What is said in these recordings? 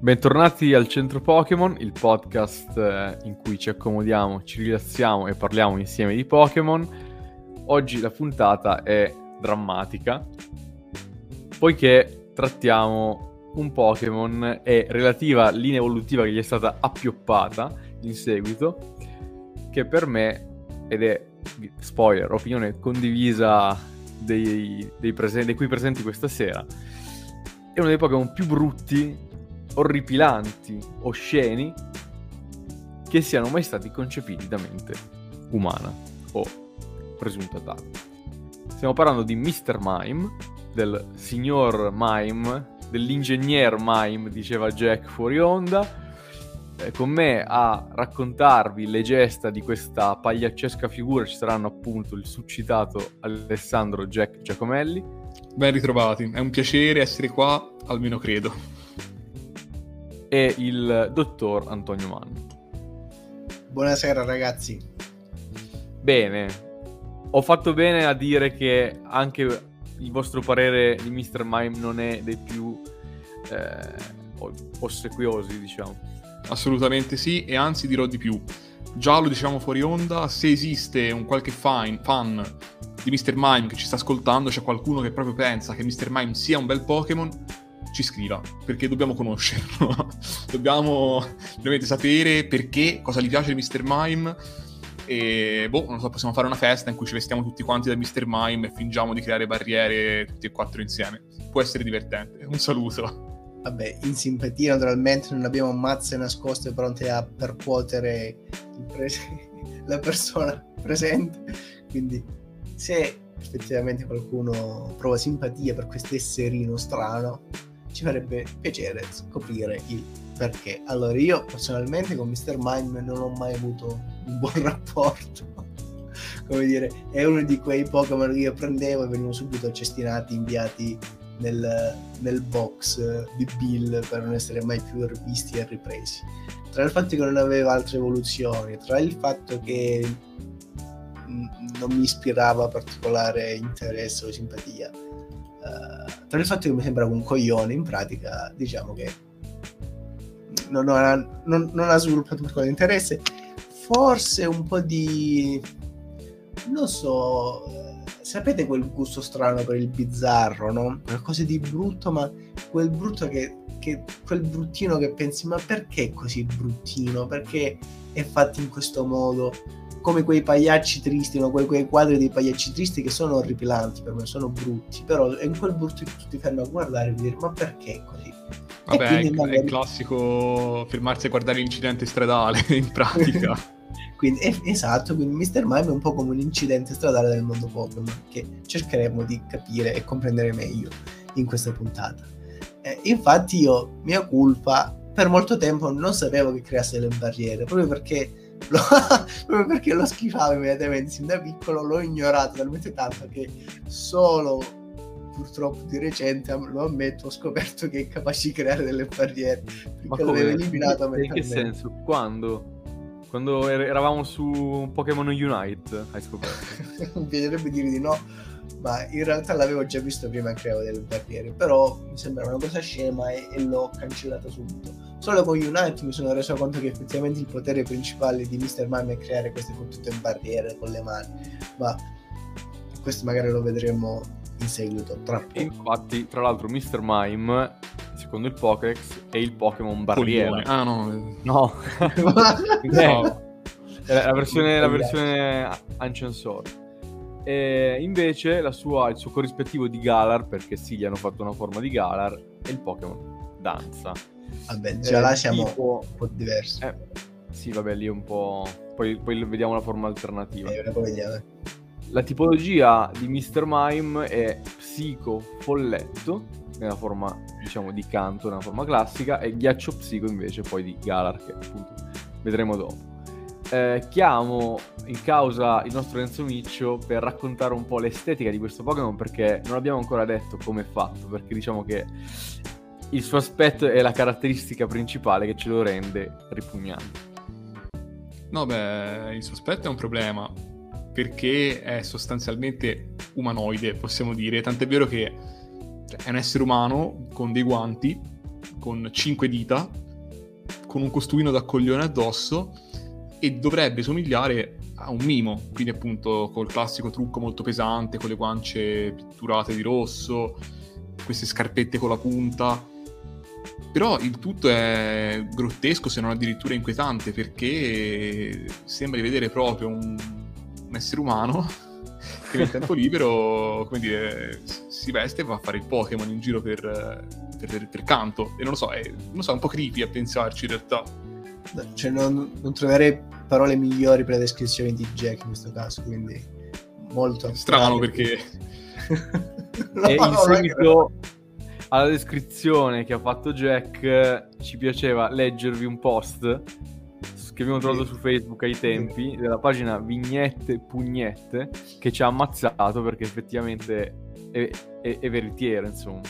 Bentornati al Centro Pokémon, il podcast eh, in cui ci accomodiamo, ci rilassiamo e parliamo insieme di Pokémon. Oggi la puntata è drammatica, poiché trattiamo un Pokémon e relativa linea evolutiva che gli è stata appioppata in seguito, che per me, ed è, spoiler, opinione condivisa dei, dei, presen- dei qui presenti questa sera, è uno dei Pokémon più brutti orripilanti, osceni che siano mai stati concepiti da mente umana o presunta tale. Stiamo parlando di Mr. Mime, del signor Mime, dell'ingegner Mime, diceva Jack fuori onda. Con me a raccontarvi le gesta di questa pagliaccesca figura ci saranno appunto il suscitato Alessandro Jack Giacomelli. Ben ritrovati, è un piacere essere qua, almeno credo e il dottor Antonio Manno. Buonasera ragazzi. Bene, ho fatto bene a dire che anche il vostro parere di Mr. Mime non è dei più eh, ossequiosi, diciamo. Assolutamente sì, e anzi dirò di più. Già lo diciamo fuori onda, se esiste un qualche fan, fan di Mr. Mime che ci sta ascoltando, c'è qualcuno che proprio pensa che Mr. Mime sia un bel Pokémon, ci scriva, perché dobbiamo conoscerlo. dobbiamo ovviamente sapere perché, cosa gli piace di Mr. Mime. E boh, non so, possiamo fare una festa in cui ci vestiamo tutti quanti da Mr. Mime e fingiamo di creare barriere tutti e quattro insieme. Può essere divertente. Un saluto. Vabbè, in simpatia naturalmente non abbiamo mazze nascoste pronte a percuotere prese- la persona presente. Quindi se effettivamente qualcuno prova simpatia per questo esserino strano, ci farebbe piacere scoprire il perché. Allora, io personalmente con Mr. Mime non ho mai avuto un buon rapporto. Come dire, è uno di quei Pokémon che io prendevo e venivano subito cestinati, inviati nel, nel, box di Bill per non essere mai più rivisti e ripresi. Tra il fatto che non aveva altre evoluzioni, tra il fatto che non mi ispirava particolare interesse o simpatia, uh, tra il fatto che mi sembrava un coglione, in pratica, diciamo che non, ha, non, non ha sviluppato particolare interesse. Forse un po' di. non so. Sapete quel gusto strano per il bizzarro, no? Qualcosa di brutto, ma quel brutto che, che. quel bruttino che pensi, ma perché è così bruttino? Perché è fatto in questo modo? Come quei pagliacci tristi, no? quei, quei, quadri dei pagliacci tristi che sono orripilanti per me, sono brutti, però è in quel brutto che tu ti fermi a guardare e dire ma perché così? Vabbè, è, magari... è classico fermarsi a guardare l'incidente stradale in pratica. quindi, è, esatto, quindi Mr. Mime è un po' come un incidente stradale del mondo Pokémon che cercheremo di capire e comprendere meglio in questa puntata. Eh, infatti io, mia colpa, per molto tempo non sapevo che creasse le barriere, proprio perché lo, proprio perché lo schifavo immediatamente sin da piccolo, l'ho ignorato talmente tanto che solo purtroppo di recente, lo ammetto, ho scoperto che è capace di creare delle barriere. Ma come? eliminato In che senso? Quando? Quando er-, eravamo su Pokémon Unite hai scoperto? Mi piacerebbe dire di no, ma in realtà l'avevo già visto prima che creavo delle barriere, però mi sembrava una cosa scema e, e l'ho cancellata subito. Solo con Unite mi sono reso conto che effettivamente il potere principale di Mr. Mime è creare queste fottute barriere con le mani, ma questo magari lo vedremo in seguito. Tra Infatti, tra l'altro, Mr. Mime, secondo il Pokédex, è il Pokémon barriera. Ah no, no. no. la versione, la versione Ancient Sword. E invece sua, il suo corrispettivo di Galar, perché sì, gli hanno fatto una forma di Galar, è il Pokémon Danza. Vabbè, già eh, là siamo tipo... un po' diversi. Eh, sì, vabbè, lì un po'... Poi, poi vediamo una forma alternativa. Eh, vediamo. La tipologia di Mr. Mime è psico folletto, nella forma, diciamo, di canto, nella forma classica, e ghiaccio psico invece poi di Galar, che appunto vedremo dopo. Eh, chiamo in causa il nostro Enzo Miccio per raccontare un po' l'estetica di questo Pokémon perché non abbiamo ancora detto come è fatto, perché diciamo che il suo aspetto è la caratteristica principale che ce lo rende ripugnante. No, beh, il suo aspetto è un problema perché è sostanzialmente umanoide, possiamo dire. Tant'è vero che cioè, è un essere umano con dei guanti con 5 dita, con un costuino da coglione addosso e dovrebbe somigliare a un mimo, quindi appunto col classico trucco molto pesante, con le guance pitturate di rosso, queste scarpette con la punta. Però il tutto è grottesco, se non addirittura inquietante, perché sembra di vedere proprio un, un essere umano che nel tempo libero, come dire, si veste e va a fare il Pokémon in giro per, per, per, per canto. E non lo so, è, non so, è un po' creepy a pensarci in realtà. Cioè, non, non troverei parole migliori per le descrizioni di Jack in questo caso, quindi molto strano perché no, e in seguito alla descrizione che ha fatto Jack ci piaceva leggervi un post che abbiamo trovato su Facebook ai tempi della pagina Vignette Pugnette che ci ha ammazzato perché effettivamente è, è, è veritiero insomma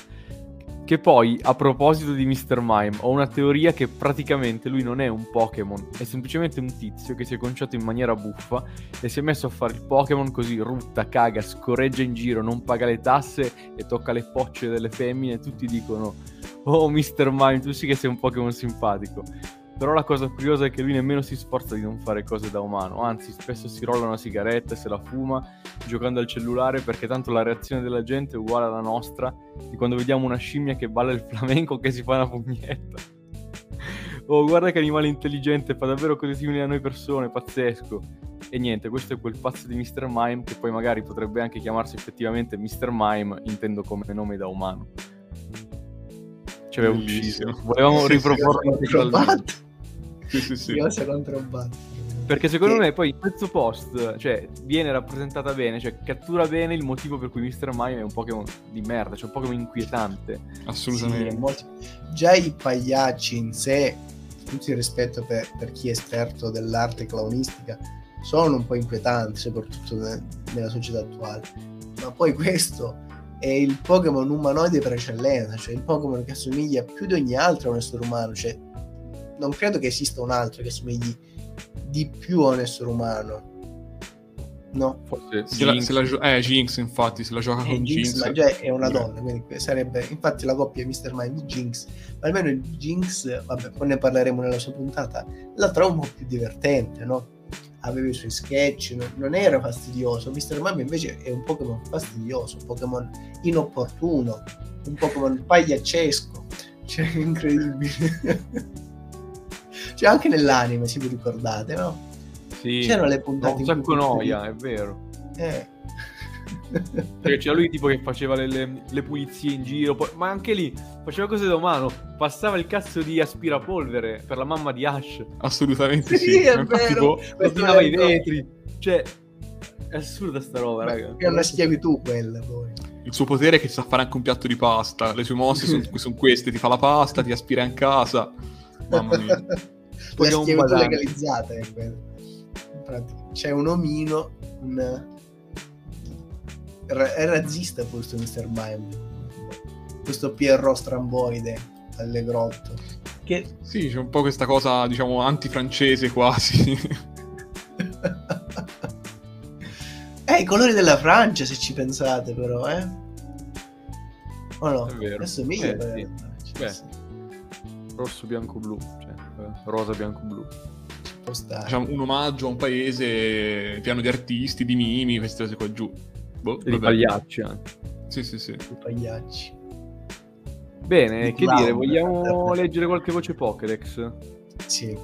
che poi, a proposito di Mr. Mime, ho una teoria che praticamente lui non è un Pokémon, è semplicemente un tizio che si è conciato in maniera buffa e si è messo a fare il Pokémon così rutta, caga, scorreggia in giro, non paga le tasse e tocca le pocce delle femmine e tutti dicono Oh Mr. Mime, tu sì che sei un Pokémon simpatico. Però la cosa curiosa è che lui nemmeno si sforza di non fare cose da umano, anzi spesso si rolla una sigaretta e se la fuma giocando al cellulare perché tanto la reazione della gente è uguale alla nostra di quando vediamo una scimmia che balla il flamenco che si fa una pugnetta. oh, guarda che animale intelligente, fa davvero cose simili a noi persone, pazzesco. E niente, questo è quel pazzo di Mr. Mime che poi magari potrebbe anche chiamarsi effettivamente Mr. Mime, intendo come nome da umano. Ci aveva ucciso. Volevamo riproporlo sì, sì, sì. Io contro Bat. Perché secondo che... me poi questo post cioè, viene rappresentata bene, cioè cattura bene il motivo per cui Mr. Mime è un Pokémon di merda, cioè un Pokémon inquietante. Assolutamente. Sì, molto... Già i pagliacci in sé, tutto il rispetto per, per, chi è esperto dell'arte clownistica, sono un po' inquietanti, soprattutto ne, nella società attuale. Ma poi questo è il Pokémon umanoide per eccellenza, cioè il Pokémon che assomiglia più di ogni altro a un essere umano, cioè non credo che esista un altro che assomigli di più a un essere umano. No, forse se la, se la gio- eh, Jinx infatti se la gioca eh, con Jinx, Jinx ma già è una donna quindi sarebbe infatti la coppia Mr. Mime di Jinx ma almeno il Jinx vabbè poi ne parleremo nella sua puntata la trovo un po' più divertente no? aveva i suoi sketch non, non era fastidioso Mr. Mime invece è un Pokémon fastidioso un Pokémon inopportuno un Pokémon pagliaccesco cioè incredibile cioè anche nell'anime, se vi ricordate, no? Sì. C'erano le puntate no, un sacco noia, è vero. Eh. Cioè, c'era lui tipo che faceva le, le, le pulizie in giro, poi, ma anche lì faceva cose da umano, passava il cazzo di aspirapolvere per la mamma di Ash. Assolutamente sì. sì. è vero. ordinava i vetri. Cioè, è assurda sta roba, ma raga. È una schiavitù quella poi. Il suo potere è che sa fare anche un piatto di pasta. Le sue mosse sono, sono queste: ti fa la pasta, ti aspira in casa. Mamma mia. Poi la schiavitù legalizzata è quella. C'è un omino, un... È razzista questo Mr. Mime. Questo Pierrot stramboide allegrotto. Che... Sì, c'è un po' questa cosa, diciamo, antifrancese quasi. eh, i colori della Francia, se ci pensate, però, eh? O no? È vero. Adesso mica. Eh, sì. Beh, rosso, bianco, blu. Rosa, bianco, blu. Diciamo un omaggio a un paese pieno di artisti, di mimi, queste cose qua giù. Boh, di pagliacci anche. Sì, sì, sì. I pagliacci. Bene, di che clown, dire, vogliamo leggere qualche voce Pokédex? Sì.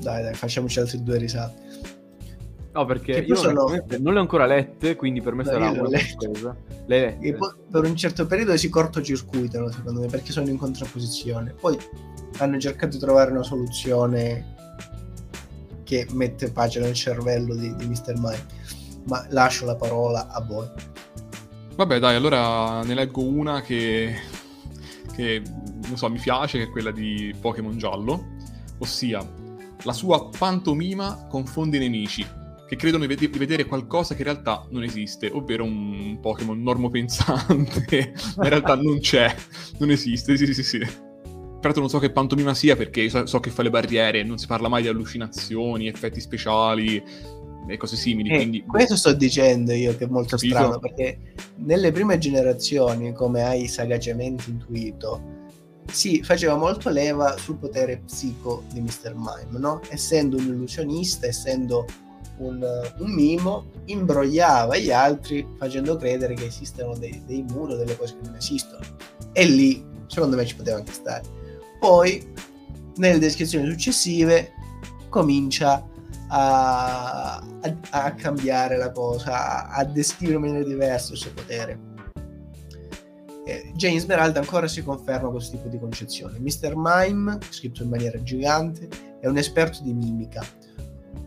Dai, dai, facciamoci altre due risate. No, perché io sono... non le ho ancora lette, quindi per me no, sarà una sorpresa. Le lette. per un certo periodo si cortocircuitano, secondo me, perché sono in contrapposizione. Poi hanno cercato di trovare una soluzione che mette pace nel cervello di, di Mr. Mime. Ma lascio la parola a voi. Vabbè, dai, allora ne leggo una che, che non so, mi piace, che è quella di Pokémon Giallo, ossia la sua pantomima confonde i nemici, che credono di vedere qualcosa che in realtà non esiste, ovvero un Pokémon normopensante, ma in realtà non c'è, non esiste, sì, sì, sì. Peraltro non so che pantomima sia perché so, so, che fa le barriere, non si parla mai di allucinazioni, effetti speciali e cose simili. Eh, quindi... Questo sto dicendo io che è molto Capito? strano perché nelle prime generazioni, come hai sagacemente intuito, si faceva molto leva sul potere psico di Mr. Mime, no? Essendo un illusionista, essendo un, un, mimo, imbrogliava gli altri facendo credere che esistano dei, dei muri o delle cose che non esistono. E lì, secondo me, ci poteva anche stare. Poi, nelle descrizioni successive, comincia a, a, a cambiare la cosa, a, a descrivere in maniera diversa il suo potere eh, James Merald ancora si conferma questo tipo di concezione. Mr. Mime, scritto in maniera gigante, è un esperto di mimica.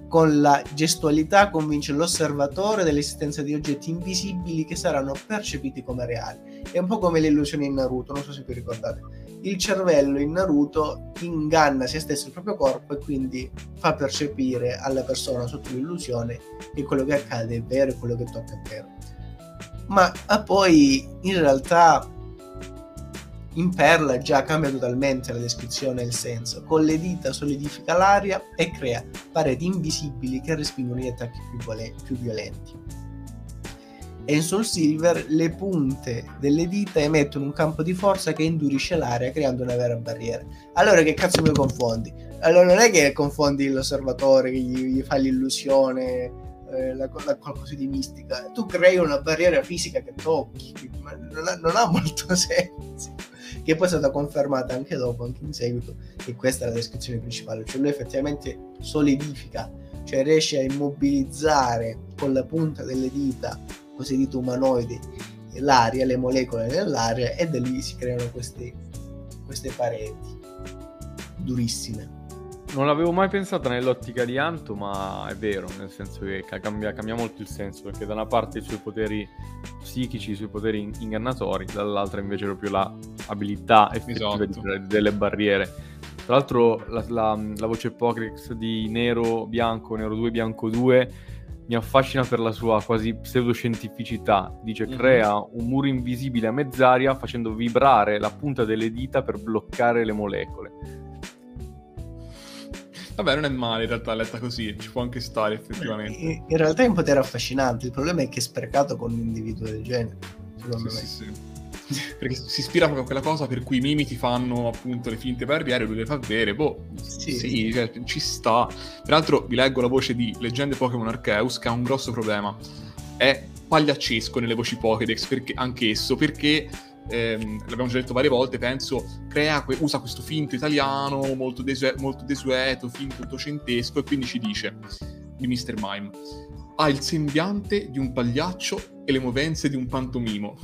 Con la gestualità convince l'osservatore dell'esistenza di oggetti invisibili che saranno percepiti come reali. È un po' come l'illusione in Naruto, non so se vi ricordate. Il cervello in Naruto inganna se stesso il proprio corpo e quindi fa percepire alla persona sotto l'illusione che quello che accade è vero e quello che tocca è vero ma poi in realtà in Perla già cambia totalmente la descrizione e il senso. Con le dita solidifica l'aria e crea pareti invisibili che respingono gli attacchi più, violenti. E in Soul Silver le punte delle dita emettono un campo di forza che indurisce l'aria creando una vera barriera. Allora che cazzo mi confondi? Allora non è che confondi l'osservatore che gli, gli fa l'illusione eh, la, la, qualcosa di mistica, tu crei una barriera fisica che tocchi, non ha, non ha molto senso. Che poi è stata confermata anche dopo, anche in seguito, che questa è la descrizione principale, cioè lui effettivamente solidifica, cioè riesce a immobilizzare con la punta delle dita, così dito umanoidi, l'aria, le molecole nell'aria e da lì si creano queste, queste pareti durissime non l'avevo mai pensata nell'ottica di Anto, ma è vero, nel senso che cambia, cambia, molto il senso, perché da una parte i suoi poteri psichici, i suoi poteri ingannatori, dall'altra invece proprio l'abilità effettiva esatto. di creare delle barriere. Tra l'altro la, la, la voce Pokédex di Nero Bianco, Nero 2 Bianco 2 mi affascina per la sua quasi pseudoscientificità. Dice mm-hmm. crea un muro invisibile a mezz'aria facendo vibrare la punta delle dita per bloccare le molecole Vabbè, non è male in realtà letta così, ci può anche stare effettivamente. In, in realtà è un potere affascinante, il problema è che è sprecato con un individuo del genere, secondo sì, me. Sì, sì. Perché si ispira proprio a quella cosa per cui i mimiti fanno appunto le finte barriere, lui le fa bere, boh, sì, cioè, ci sta. Peraltro vi leggo la voce di Leggende Pokémon Arceus che ha un grosso problema. È pagliaccesco nelle voci Pokédex, perché, anch'esso, perché ehm, l'abbiamo già detto varie volte, penso, crea, usa questo finto italiano molto, desue- molto desueto, finto ottocentesco, e quindi ci dice di Mr. Mime, ha il sembiante di un pagliaccio e le movenze di un pantomimo.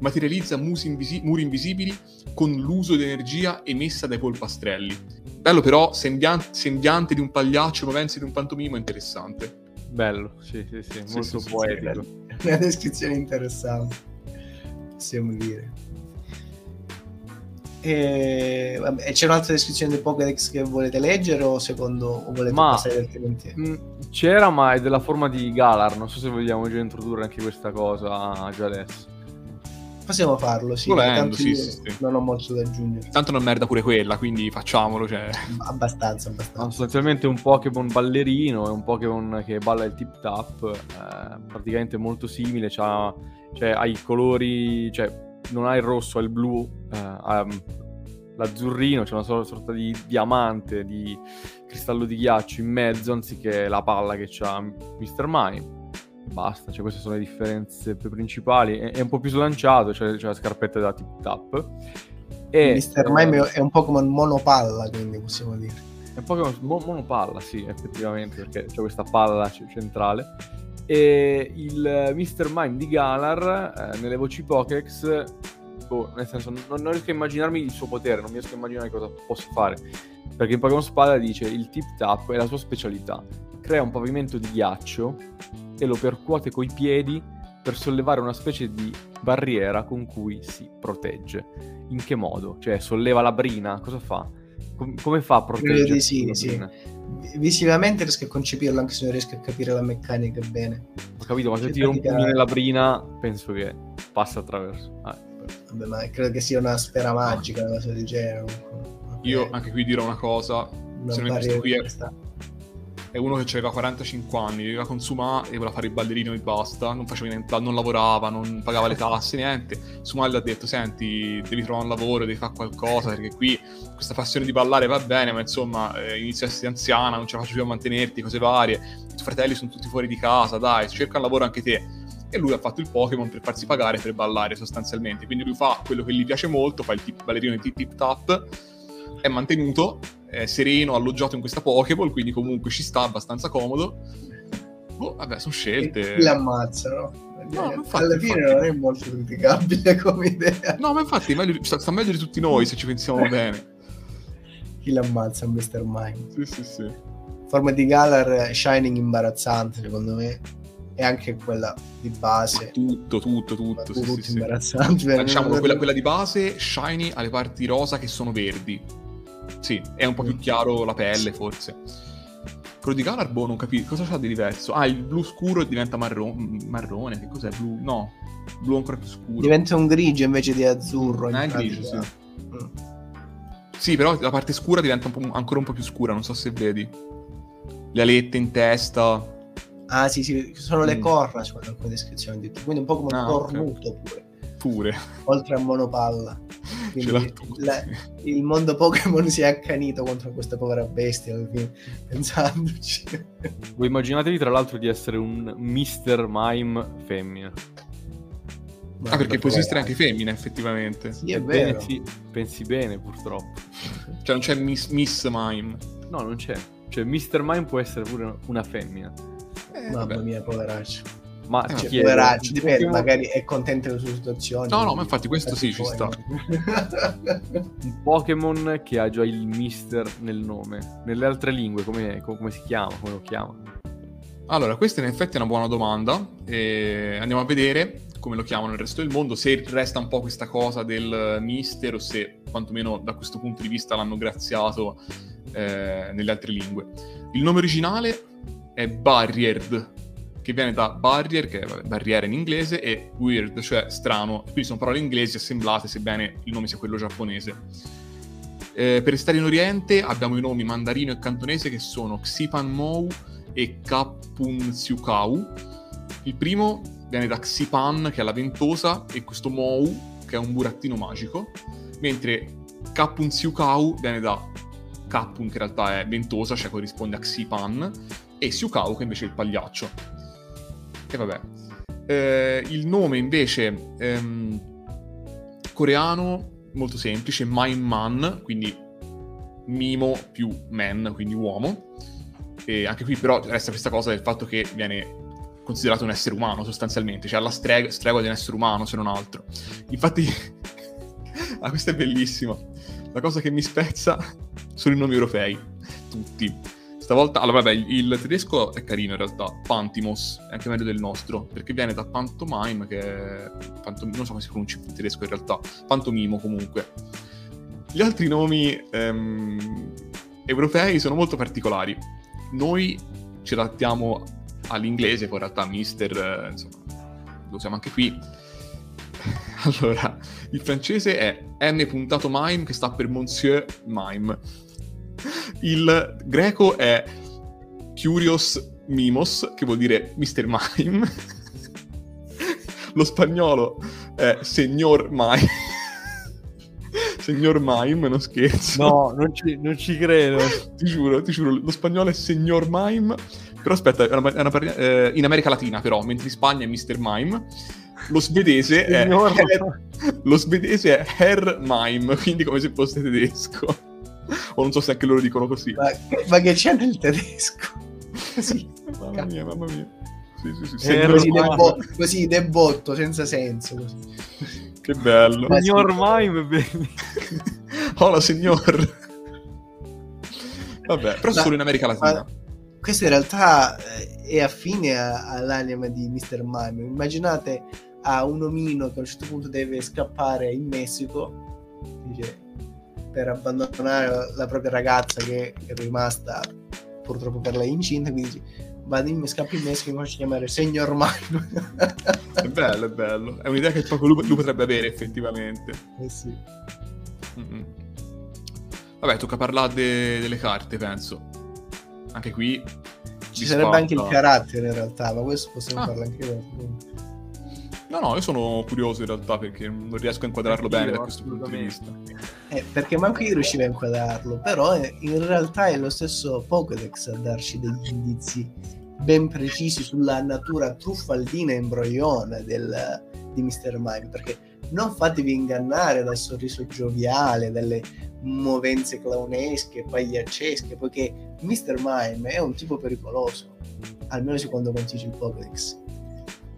Materializza invisi- muri invisibili con l'uso di energia emessa dai polpastrelli. Bello però, sembiante, sembiante di un pagliaccio e movenze di un pantomimo interessante. Bello, sì, sì, sì, molto sì, poetico. Sì, una descrizione interessante possiamo dire. E, vabbè, c'è un'altra descrizione del Pokédex che volete leggere o secondo o volete ma, passare? Mh, mm, c'era ma è della forma di Galar, non so se vogliamo già introdurre anche questa cosa già adesso. Possiamo farlo, sì. Volendo, sì, sì, sì, Non ho molto da aggiungere. Tanto non merda pure quella, quindi facciamolo. Cioè... Abbastanza, abbastanza. Sostanzialmente un Pokémon ballerino, è un Pokémon che balla il tip tap, eh, praticamente molto simile, c'ha, cioè, ha i colori, cioè non ha il rosso, ha il blu, eh, ha l'azzurrino, c'è una sorta di diamante, di cristallo di ghiaccio in mezzo, anziché la palla che c'ha Mr. Mime basta, cioè queste sono le differenze più principali. È, è un po' più slanciato, cioè, cioè la scarpetta da tip tap. E, Mr. Mime eh, è un Pokémon monopalla, quindi possiamo dire. È un Pokémon mo- monopalla, sì, effettivamente, perché c'è questa palla c- centrale. E il Mr. Mime di Galar, eh, nelle voci Pokéx, boh, nel senso, non, non, riesco a immaginarmi il suo potere, non riesco a immaginare cosa possa fare. Perché in Pokémon Spada dice il tip tap è la sua specialità. Crea un pavimento di ghiaccio e lo percuote coi piedi per sollevare una specie di barriera con cui si protegge. In che modo? Cioè, solleva la brina? Cosa fa? Com- come fa a proteggere? Sì, sì. Visivamente riesco a concepirlo anche se non riesco a capire la meccanica bene. Ho capito, ma se tiro un pugno nella brina, penso che passa attraverso. Ah, Vabbè, ma credo che sia una sfera magica, una cosa del genere. Io anche qui dirò una cosa. Non se non questo qui è... È uno che aveva 45 anni, viveva con Suma e voleva fare il ballerino e basta, non, faceva niente, non lavorava, non pagava le tasse, niente. Suma gli ha detto, senti, devi trovare un lavoro, devi fare qualcosa, perché qui questa passione di ballare va bene, ma insomma, eh, inizia a essere anziana, non ce la faccio più a mantenerti, cose varie. I tuoi fratelli sono tutti fuori di casa, dai, cerca un lavoro anche te. E lui ha fatto il Pokémon per farsi pagare per ballare sostanzialmente. Quindi lui fa quello che gli piace molto, fa il tip ballerino di tip tap, è mantenuto è sereno, alloggiato in questa Pokéball, quindi comunque ci sta abbastanza comodo. Boh, vabbè, sono scelte. Chi l'ammazzano? No, infatti, Alla fine infatti. non è molto criticabile come idea. No, ma infatti meglio- sta, sta meglio di tutti noi se ci pensiamo bene. Chi l'ammazza Mr. Mime? Sì, sì, sì. Forma di Galar Shining imbarazzante, secondo me. E anche quella di base. Tutto, tutto, tutto. Sì, tutto sì, sì. imbarazzante. Ma Diciamo quella, quella di base, shiny ha le parti rosa che sono verdi. Sì, è un po' più Mm. chiaro la pelle, forse. Quello di Galar, boh, non capisco. Cosa c'ha di diverso? Ah, il blu scuro diventa marro- marrone. Che cos'è? Blu? No, blu ancora più scuro. Diventa un grigio invece di azzurro. Eh, grigio, sì. Mm. Sì, però la parte scura diventa un ancora un po' più scura, non so se vedi. Le alette in testa. Ah, sì, sì, sono le Mm. corna su alcune descrizioni. di- Quindi un po' come un Ah, cornuto pure, Pure. oltre a monopalla. Quindi la- il mondo Pokémon si è accanito contro questa povera bestia alla fine, pensandoci. Voi immaginatevi tra l'altro di essere un Mr. Mime femmina. Ah, perché può esistere anche femmina, effettivamente. Sì, è Ebbene vero. sì, pensi bene purtroppo. Cioè, non c'è Miss, Miss Mime. No, non c'è. Cioè, Mr. Mime può essere pure una femmina. Eh, Mamma vabbè. mia, poveraccio. Ma Eh, Cioè, poveraccio, un dipende, Pokémon- magari è contento delle sue situazioni. No, no, ma infatti questo sì, ci sta. un Pokémon che ha già il Mister nel nome. Nelle altre lingue, come, co- come si chiama? Come lo chiama? Allora, questa in effetti è una buona domanda. E andiamo a vedere come lo chiamano nel resto del mondo, se resta un po' questa cosa del mister o se quantomeno da questo punto di vista l'hanno graziato eh, nelle altre lingue. Il nome originale è Barrier, che viene da barrier, che è barriera in inglese, e weird, cioè strano. Quindi sono parole inglesi assemblate, sebbene il nome sia quello giapponese. Eh, per restare in Oriente abbiamo i nomi mandarino e cantonese che sono Xipan Mou e Kapun Tsiukau. Il primo viene da Xipan, che è la ventosa, e questo Mou, che è un burattino magico, mentre Kapun Tsiukau viene da Kapun, che in realtà è ventosa, cioè corrisponde a Xipan, e Tsiukau, che invece è il pagliaccio. E vabbè. Eh, il nome invece ehm, coreano, molto semplice, Mime Man, quindi Mimo più Man, quindi uomo. E anche qui però resta questa cosa del fatto che viene considerato un essere umano sostanzialmente, cioè alla streg- stregua di un essere umano se non altro. Infatti, ah, questa è bellissima. La cosa che mi spezza sono i nomi europei, tutti. Stavolta, allora vabbè, il, tedesco è carino in realtà, Pantimos, è anche meglio del nostro, perché viene da Pantomime, che è... pantom- non so come si pronuncia in tedesco in realtà, Pantomimo comunque. Gli altri nomi ehm, europei sono molto particolari. Noi ci adattiamo all'inglese, poi in realtà Mister, eh, insomma, lo usiamo anche qui. Allora, il francese è M.Mime, che sta per Monsieur Mime. Il greco è Curious Mimos, che vuol dire Mr. Mime. Lo spagnolo è Signor Mime. Signor Mime, non scherzo. No, non ci, non ci credo. ti giuro, ti giuro, lo spagnolo è Signor Mime, però aspetta, è una, è una eh, in America Latina però, mentre in Spagna è Mr. Mime. Lo svedese è Herr- lo svedese è Herr Mime, quindi come se fosse tedesco. O non so se anche loro dicono così. Ma, ma che c'è nel tedesco? Sì. Mamma mia, mamma mia. Sì, sì, sì. Signor così, debbo- così debotto, senza senso. così. Che bello. Ma- Signor Mime, bene. Hola, signor. Vabbè, però Ma- solo in America Latina. ma- Questo in realtà eh, è affine a- all'anima di Mr. Mime. Immaginate a un omino che a un certo punto deve scappare in Messico dice, per abbandonare la propria ragazza che è rimasta purtroppo per lei incinta. Quindi dice, vado in, scappo in Messico e mi faccio chiamare Signor Mime. È bello, è bello. È un'idea che proprio lui, lui potrebbe avere effettivamente. Eh sì. Mm-mm. Vabbè, tocca parlare de- delle carte, penso. Anche qui Ci sarebbe anche il carattere in realtà, ma questo possiamo Ah. farlo anche dopo. No, no, io sono curioso in realtà perché non riesco a inquadrarlo bene da questo punto di vista. Eh, perché manco io riuscivo a inquadrarlo, però eh, in realtà è lo stesso Pokédex a darci degli indizi ben precisi sulla natura truffaldina e imbrogliona del, di Mr. Mime, perché non fatevi ingannare dal sorriso gioviale, dalle movenze clownesche, pagliaccesche, poiché Mr. Mime è un tipo pericoloso, almeno secondo quanto dice il Pokédex,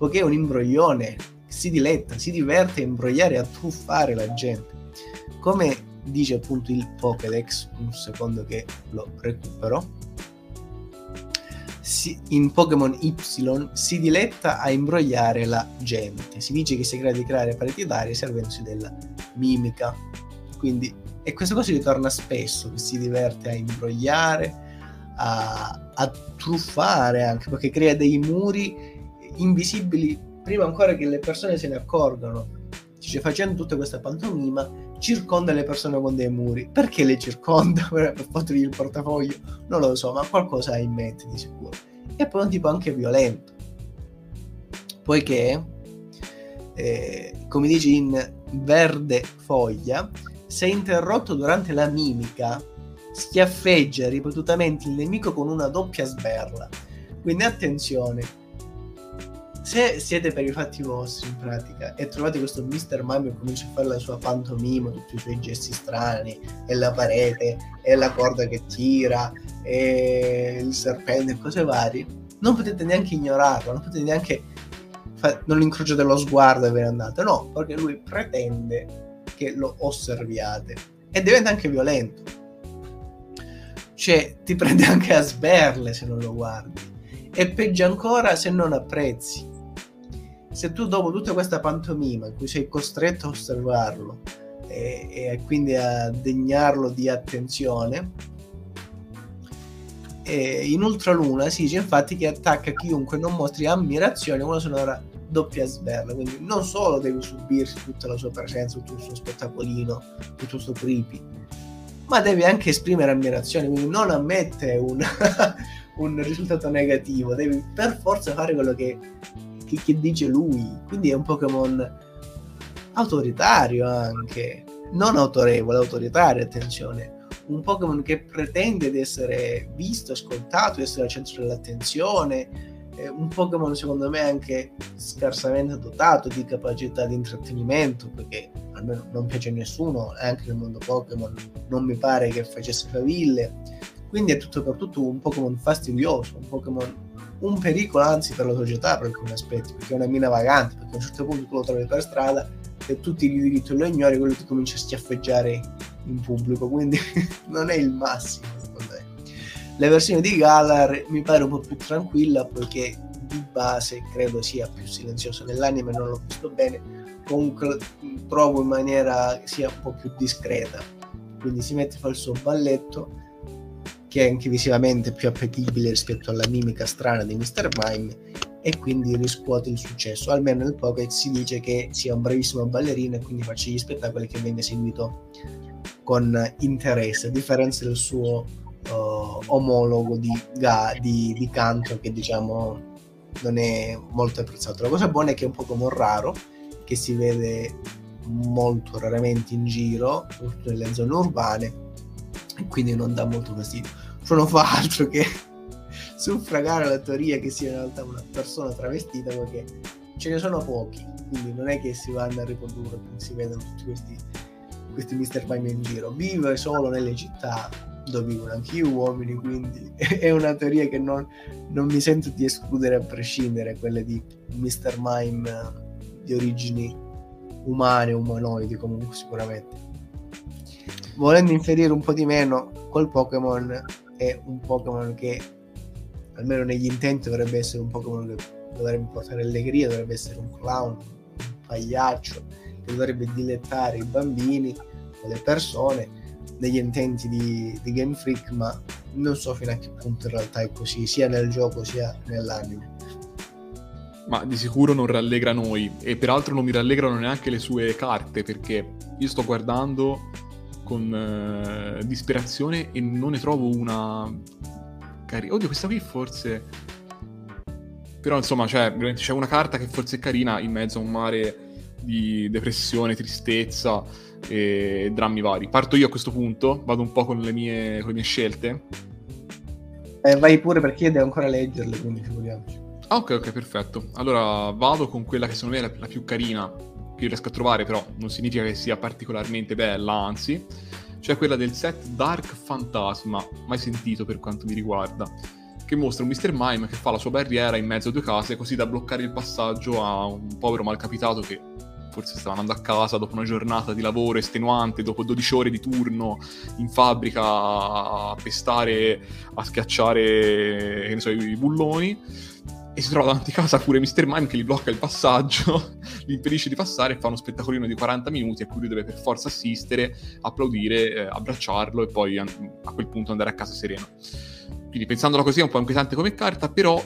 poiché è un imbroglione, si diletta, si diverte a imbrogliare e a truffare la gente. Come dice appunto il Pokédex, un secondo che lo recupero, si- in Pokémon Y si diletta a imbrogliare la gente. Si dice che si grada di creare pareti d'aria servendosi della mimica. Quindi, e questa cosa ritorna spesso, che si diverte a imbrogliare, a, a truffare anche, perché crea dei muri invisibili prima ancora che le persone se ne accorgano. Dice, facendo tutta questa pantomima, circonda le persone con dei muri. Perché le circonda? Per fottergli il portafoglio? Non lo so, ma qualcosa ha in mente di sicuro. E poi è un tipo anche violento. Poiché, eh, come dice in Verde Foglia, se interrotto durante la mimica, schiaffeggia ripetutamente il nemico con una doppia sberla. Quindi attenzione, se siete per i fatti vostri in pratica e trovate questo Mr. Mime che comincia a fare la sua pantomima, tutti i suoi gesti strani, e la parete, e la corda che tira, e il serpente e cose varie, non potete neanche ignorarlo, non potete neanche fa- non incrociate lo sguardo e ve ne andate, no, perché lui pretende che lo osserviate e diventa anche violento. Cioè, ti prende anche a sberle se non lo guardi. E peggio ancora se non apprezzi. Se tu dopo tutta questa pantomima in cui sei costretto a osservarlo e, e quindi a degnarlo di attenzione, in Ultraluna si dice infatti che attacca chiunque non mostri ammirazione una sonora doppia sberla. Quindi non solo devi subirsi tutta la sua presenza, tutto il suo spettacolino, tutto il suo creepy, ma devi anche esprimere ammirazione. Quindi non ammette un, un risultato negativo, devi per forza fare quello che, che, che dice lui. Quindi è un Pokémon autoritario anche, non autorevole, autoritario, attenzione. Un Pokémon che pretende di essere visto, ascoltato, di essere al centro dell'attenzione. È un Pokémon secondo me anche scarsamente dotato di capacità di intrattenimento, perché almeno non piace a nessuno, anche nel mondo Pokémon non mi pare che facesse faville. Quindi è tutto per tutto un Pokémon fastidioso, un Pokémon un pericolo anzi per la società per alcuni aspetti, perché è una mina vagante, perché a un certo punto tu lo trovi per strada e tutti i diritti lo ignori, quello ti comincia a schiaffeggiare in pubblico, quindi non è il massimo secondo me. La versione di Galar mi pare un po' più tranquilla poiché di base credo sia più silenzioso nell'anime, non l'ho visto bene, comunque trovo in maniera sia un po' più discreta, quindi si mette a fare il suo balletto che è anche visivamente più appetibile rispetto alla mimica strana di Mr. Mime e quindi riscuote il successo. Almeno nel Pocket si dice che sia un bravissimo ballerino e quindi faccia gli spettacoli che viene seguito con interesse, a differenza del suo uh, omologo di, ga, di, di, canto che diciamo non è molto apprezzato. La cosa buona è che è un Pokémon raro, che si vede molto raramente in giro, soprattutto nelle zone urbane, e quindi non dà molto fastidio. Ciò non fa altro che suffragare la teoria che sia in realtà una persona travestita perché ce ne sono pochi, quindi non è che si vanno a riprodurre, si vedono tutti questi, questi Mr. Mime in giro, vive solo nelle città dove vivono anche gli uomini, quindi è una teoria che non, non mi sento di escludere a prescindere, quelle di Mr. Mime di origini umane, umanoidi comunque sicuramente. Volendo inferire un po' di meno, quel Pokémon è un Pokémon che almeno negli intenti dovrebbe essere un Pokémon che dovrebbe portare allegria, dovrebbe essere un clown, un pagliaccio, che dovrebbe dilettare i bambini o le persone negli intenti di, di Game Freak, ma non so fino a che punto in realtà è così, sia nel gioco sia nell'anime. Ma di sicuro non rallegra noi e peraltro non mi rallegrano neanche le sue carte perché io sto guardando con uh, disperazione e non ne trovo una carina. Oddio, questa qui forse... Però insomma, cioè, c'è una carta che forse è carina in mezzo a un mare di depressione, tristezza e drammi vari. Parto io a questo punto, vado un po' con le mie, con le mie scelte. Eh, vai pure perché io devo ancora leggerle, quindi figuriamoci. Ah, ok, ok, perfetto. Allora vado con quella che secondo me è la, la più carina che riesco a trovare, però non significa che sia particolarmente bella, anzi, cioè quella del set Dark Fantasma, mai sentito per quanto mi riguarda, che mostra un Mr. Mime che fa la sua barriera in mezzo a due case così da bloccare il passaggio a un povero malcapitato che forse stava andando a casa dopo una giornata di lavoro estenuante, dopo 12 ore di turno in fabbrica a pestare, a schiacciare so, i bulloni e si trova davanti a casa pure Mr. Mime che gli blocca il passaggio, gli impedisce di passare e fa uno spettacolino di 40 minuti a cui lui deve per forza assistere, applaudire, eh, abbracciarlo e poi a, a, quel punto andare a casa sereno. Quindi pensandola così è un po' inquietante come carta, però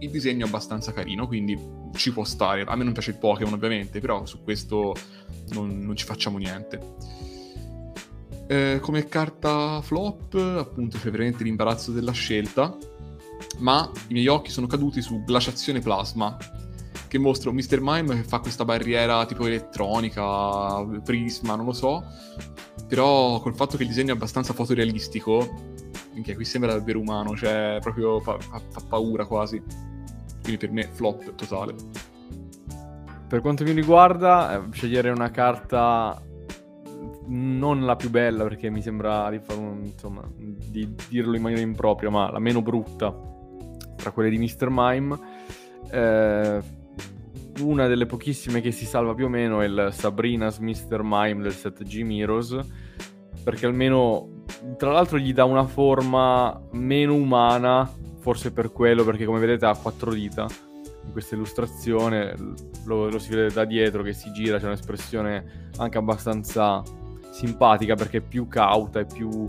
il disegno è abbastanza carino, quindi ci può stare. A me non piace il Pokémon ovviamente, però su questo non, non ci facciamo niente. Eh, come carta flop, appunto c'è veramente l'imbarazzo della scelta ma i miei occhi sono caduti su Glaciazione Plasma, che mostra un Mr. Mime che fa questa barriera tipo elettronica, prisma, non lo so, però col fatto che il disegno è abbastanza fotorealistico, minchia, qui sembra davvero umano, cioè proprio fa, fa, fa paura quasi. Quindi per me flop totale. Per quanto mi riguarda, eh, scegliere una carta non la più bella perché mi sembra di, un, insomma, di dirlo in maniera impropria, ma la meno brutta tra quelle di Mr. Mime. Eh, una delle pochissime che si salva più o meno è il Sabrina's Mr. Mime del set G Miros, perché almeno, tra l'altro, gli dà una forma meno umana, forse per quello, perché come vedete ha quattro dita in questa illustrazione, lo, lo si vede da dietro che si gira, c'è un'espressione anche abbastanza simpatica perché è più cauta e più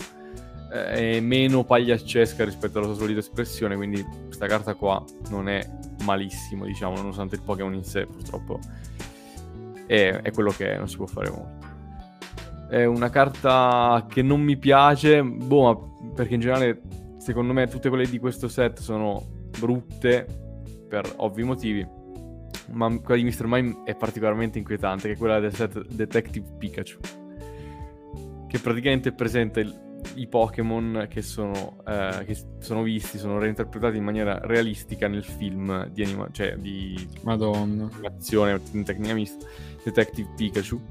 è meno pagliaccesca rispetto alla sua solita espressione, quindi questa carta qua non è malissimo, diciamo, nonostante il Pokémon in sé purtroppo è, è quello che è, non si può fare molto. È una carta che non mi piace, boh, perché in generale secondo me tutte quelle di questo set sono brutte per ovvi motivi, ma quella di Mr. Mime è particolarmente inquietante, che è quella del set Detective Pikachu che praticamente presenta il, i Pokémon che sono, eh, che sono visti, sono reinterpretati in maniera realistica nel film di, anima- cioè di Madonna. animazione, tecnica mista, Detective Pikachu.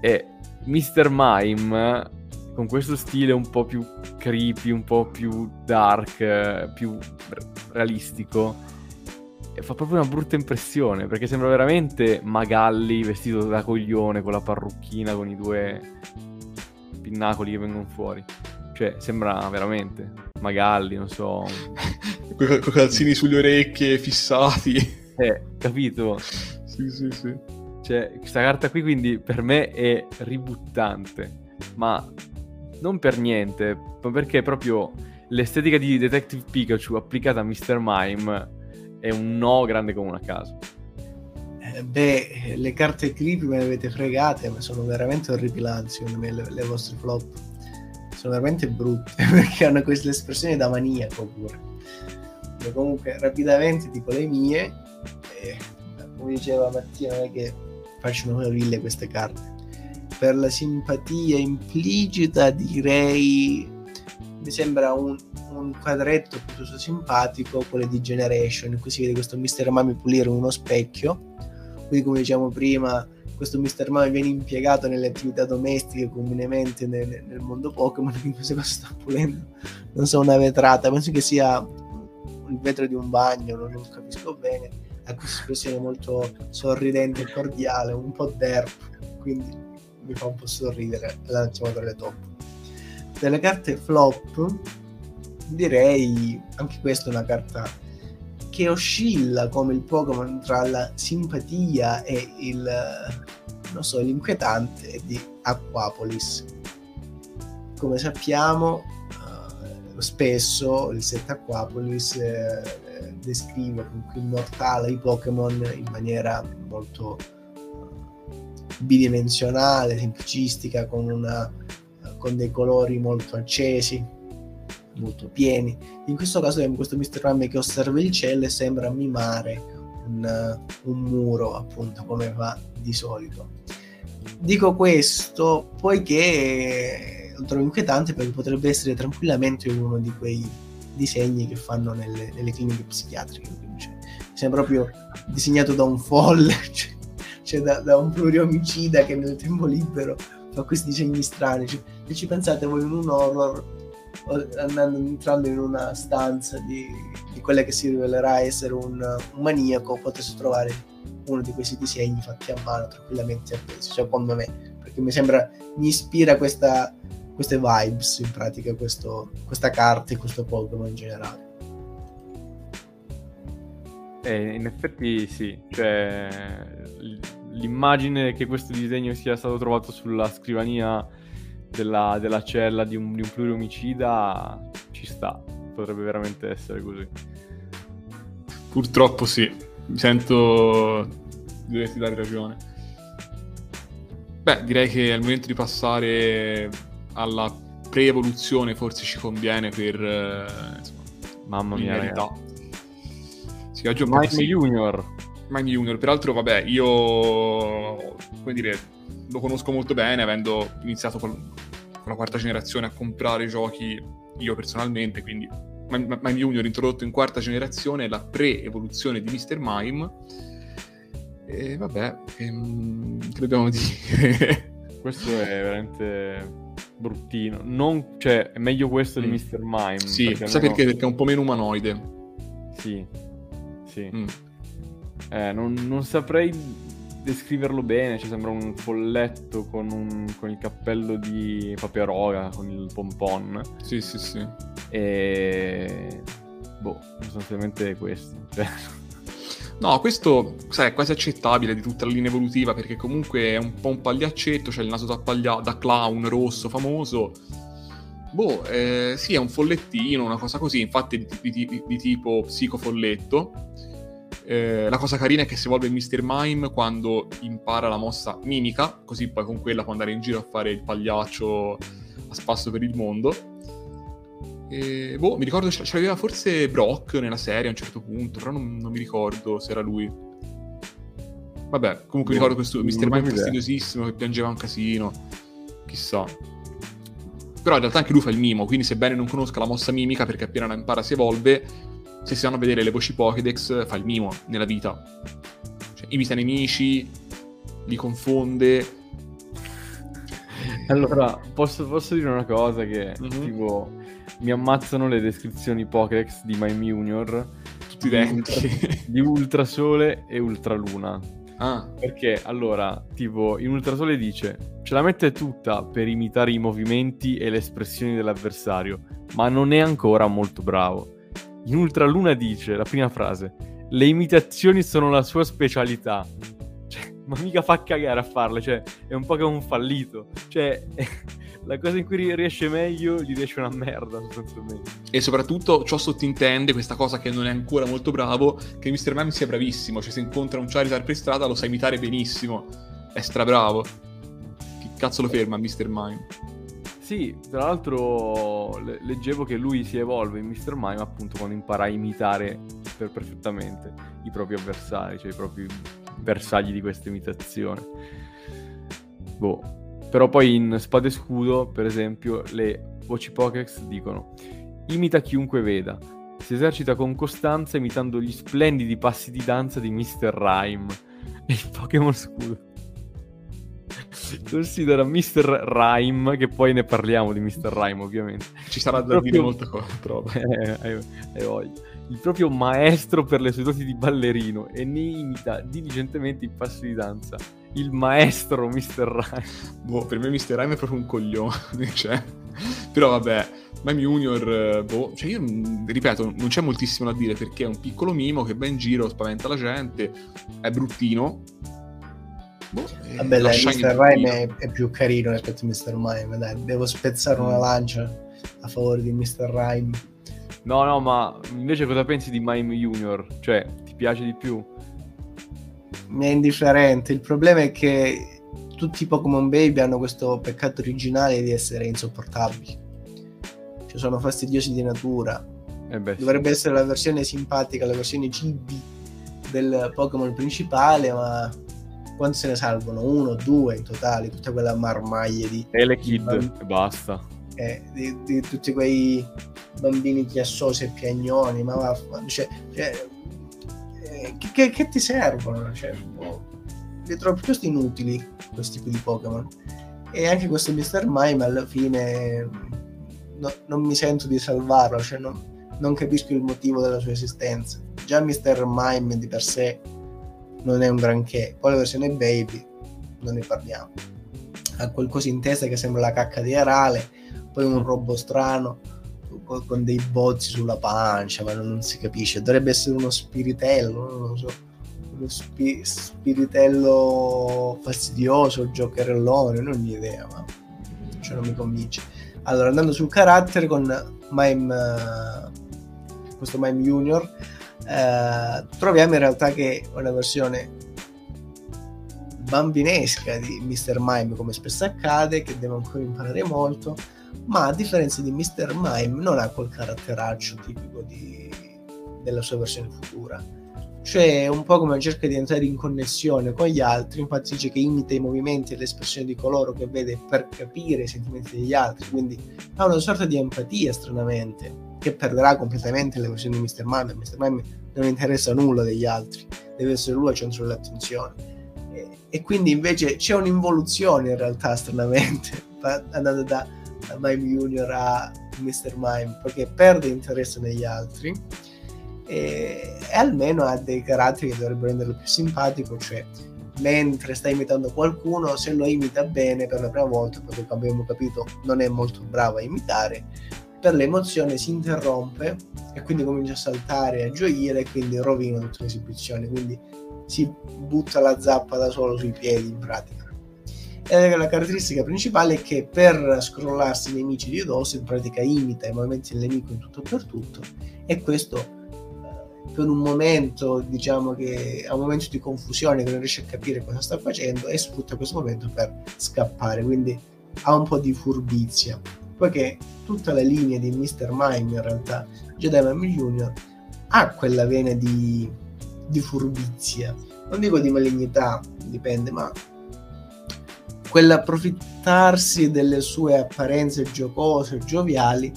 E Mr. Mime, con questo stile un po' più creepy, un po' più dark, più realistico, fa proprio una brutta impressione perché sembra veramente Magalli vestito da coglione con la parrucchina, con i due pinnacoli che vengono fuori. Cioè, sembra veramente Magalli, non so. con i calzini sulle orecchie fissati. Eh, capito? sì, sì, sì. Cioè, questa carta qui quindi per me è ributtante, ma non per niente, ma perché proprio l'estetica di Detective Pikachu applicata a Mr. Mime è un no grande come una casa. Eh, beh, le carte creepy me le avete fregate, ma sono veramente orripilanti secondo me le, le vostre flop. Sono veramente brutte perché hanno queste espressioni da maniaco pure. E comunque, rapidamente, tipo le mie, eh, come diceva Mattia, non è che facciano meraviglie queste carte. Per la simpatia implicita direi mi sembra un, un quadretto piuttosto simpatico, quello di Generation, in cui si vede questo Mr. Mami pulire uno specchio quindi come diciamo prima, questo Mr. Mime viene impiegato nelle attività domestiche comunemente nel, nel mondo Pokémon, quindi questo cosa sta pulendo, non so, una vetrata, penso che sia il vetro di un bagno, non, non capisco bene, ha questa espressione molto sorridente cordiale, un po' derp, quindi mi fa un po' sorridere la chiamatore top. Delle carte flop, direi anche questa è una carta che oscilla come il Pokémon tra la simpatia e il, non so, l'inquietante di Aquapolis. Come sappiamo, uh, spesso il set Aquapolis uh, descrive comunque immortale i Pokémon in maniera molto uh, bidimensionale, semplicistica, con, una, con dei colori molto accesi molto pieni. In questo caso abbiamo questo Mr. Rime che osserva il cielo e sembra mimare un, un muro, appunto, come fa di solito. Dico questo poiché lo trovo inquietante perché potrebbe essere tranquillamente uno di quei disegni che fanno nelle, nelle cliniche psichiatriche. Cioè, sembra proprio disegnato da un folle, cioè, cioè da, da, un pluriomicida che nel tempo libero fa questi disegni strani. Cioè, se ci pensate voi in un horror, andando entrando in una stanza di, di quella che si rivelerà essere un, un maniaco, potreste trovare uno di questi disegni fatti a mano tranquillamente appesi, cioè, secondo me, perché mi sembra, mi ispira questa, queste vibes in pratica, questo, questa carta e questo Pokémon in generale. Eh, in effetti sì, cioè l'immagine che questo disegno sia stato trovato sulla scrivania della, della cella di un, di un pluriomicida ci sta, potrebbe veramente essere così. Purtroppo sì, mi sento di doverti dare ragione. Beh, direi che è il momento di passare alla pre-evoluzione, forse ci conviene per... Eh, insomma, Mamma mia, verità. Sì, oggi Mime. Junior. Mime Junior, peraltro, vabbè, io... come dire, lo conosco molto bene, avendo iniziato con, con la quarta generazione a comprare giochi io personalmente, quindi Mime Junior introdotto in quarta generazione, la pre-evoluzione di Mr. Mime. E vabbè, ehm, che dobbiamo dire? questo è veramente bruttino. Non, cioè, è meglio questo mm. di Mr. Mime. Sì, perché sai perché? Perché è un po' meno umanoide. Sì, sì. Mm. Eh, non, non, saprei descriverlo bene, ci sembra un folletto con, un, con il cappello di Papiaroga, con il pompon. Sì, sì, sì. E... Boh, sostanzialmente questo. Cioè... No, questo sai, è quasi accettabile di tutta la linea evolutiva perché comunque è un po' un pagliaccetto, c'è il naso da, paglia- da clown rosso famoso. Boh, eh, sì, è un follettino, una cosa così, infatti di, di, di, di tipo psicofolletto. Eh, la cosa carina è che si evolve in Mr. Mime quando impara la mossa mimica, così poi con quella può andare in giro a fare il pagliaccio a spasso per il mondo. E, boh, mi ricordo ce l'aveva forse Brock nella serie a un certo punto, però non, non mi ricordo se era lui. Vabbè, comunque mi ricordo questo Mr. Mime fastidiosissimo che piangeva un casino. Chissà. Però in realtà anche lui fa il mimo, quindi sebbene non conosca la mossa mimica perché appena la impara si evolve, se si vanno a vedere le voci Pokédex fa il mimo nella vita. Cioè, imita nemici, li confonde. Allora, posso, posso dire una cosa che mm-hmm. tipo mi ammazzano le descrizioni Pokédex di Mime Junior tutti denti di Ultrasole e Ultraluna. Ah. Perché allora, tipo, in Ultrasole dice: Ce la mette tutta per imitare i movimenti e le espressioni dell'avversario, ma non è ancora molto bravo. In Ultraluna dice, la prima frase: Le imitazioni sono la sua specialità. Cioè, ma mica fa cagare a farle, cioè, è un po' che un fallito. Cioè. la cosa in cui riesce meglio gli riesce una merda sostanzialmente. E soprattutto ciò sottintende questa cosa che non è ancora molto bravo, che Mr. Mime sia bravissimo, cioè se incontra un Charizard per strada lo sa imitare benissimo, è strabravo. Chi cazzo lo ferma Mr. Mime? Sì, tra l'altro leggevo che lui si evolve in Mr. Mime appunto quando impara a imitare per perfettamente i propri avversari, cioè i propri bersagli di questa imitazione. Boh, però poi in Spade e Scudo, per esempio, le voci Pokédex dicono imita chiunque veda. Si esercita con costanza imitando gli splendidi passi di danza di Mr. Rhyme e il Pokémon Scudo. Considera Mr. Rhyme, che poi ne parliamo di Mr. Rhyme ovviamente. Ci sarà da proprio... dire molto cosa, però. eh, eh, eh, il proprio maestro per le sue doti di ballerino e ne imita diligentemente i passi di danza il maestro Mr. Rhyme. Boh, per me Mr. Rhyme è proprio un coglione, cioè. Però vabbè, Mime Junior, eh, boh, cioè io ripeto, non c'è moltissimo da dire perché è un piccolo mimo che va in giro, spaventa la gente, è bruttino. Boh, vabbè, dai, Mr. Rhyme è, è, più carino rispetto a Mr. Mime, dai, devo spezzare una lancia a favore di Mr. Rhyme. No, no, ma invece cosa pensi di Mime Junior? Cioè, ti piace di più? mi è indifferente. Il problema è che tutti i Pokémon Baby hanno questo peccato originale di essere insopportabili. cioè sono fastidiosi di natura. Eh beh, sì. Dovrebbe essere la versione simpatica, la versione chibi del Pokémon principale, ma quanti se ne salvono? Uno, due in totale, tutta quella marmaglia di, Elekid Bam- e basta. eh, di, di tutti quei bambini chiassosi e piagnoni, ma vaffa- cioè, cioè, eh, che, che- ti servono? Cioè, boh, li trovo piuttosto inutili questo tipo di Pokémon. E anche questo Mr. Mime alla fine no- non mi sento di salvarlo, cioè non, non capisco il motivo della sua esistenza. Già Mr. Mime di per sé non è un granché, poi la versione Baby non ne parliamo. Ha qualcosa in testa che sembra la cacca di Arale, poi un robot strano con dei bozzi sulla pancia, ma non, non si capisce. Dovrebbe essere uno spiritello, non lo so. Uno spi- spiritello fastidioso, giocherellone, non ho idea, ma cioè non mi convince. Allora, andando sul carattere con Mime, eh, questo Mime Junior, eh, troviamo in realtà che una versione bambinesca di Mr. Mime, come spesso accade, che deve ancora imparare molto, ma a differenza di Mr. Mime non ha quel caratteraccio tipico di- della sua versione futura. Cioè, un po' come cerca di entrare in connessione con gli altri, infatti dice che imita i movimenti e le espressioni di coloro che vede per capire i sentimenti degli altri, quindi ha una sorta di empatia stranamente, che perderà completamente le versioni di Mr. Mime. Mr. Mime non interessa nulla degli altri, deve essere lui al centro dell'attenzione. E, e quindi invece c'è un'involuzione in realtà stranamente, andando da, da Mime Junior a Mr. Mime, perché perde interesse negli altri e, e almeno ha dei caratteri che dovrebbero renderlo più simpatico, cioè mentre sta imitando qualcuno, se lo imita bene per la prima volta, perché abbiamo capito non è molto bravo a imitare, per l'emozione si interrompe e quindi comincia a saltare a gioire e quindi rovina tutta l'esibizione, quindi si butta la zappa da solo sui piedi in pratica. E la caratteristica principale è che per scrollarsi i nemici di dosso in pratica imita i movimenti del nemico in tutto e per tutto e questo eh, per un momento diciamo che ha un momento di confusione che non riesce a capire cosa sta facendo e sfrutta questo momento per scappare quindi ha un po' di furbizia poiché tutta la linea di Mr. Mime in realtà Jedi Mime Junior ha quella vena di, di furbizia non dico di malignità dipende ma quell'approfittarsi delle sue apparenze giocose gioviali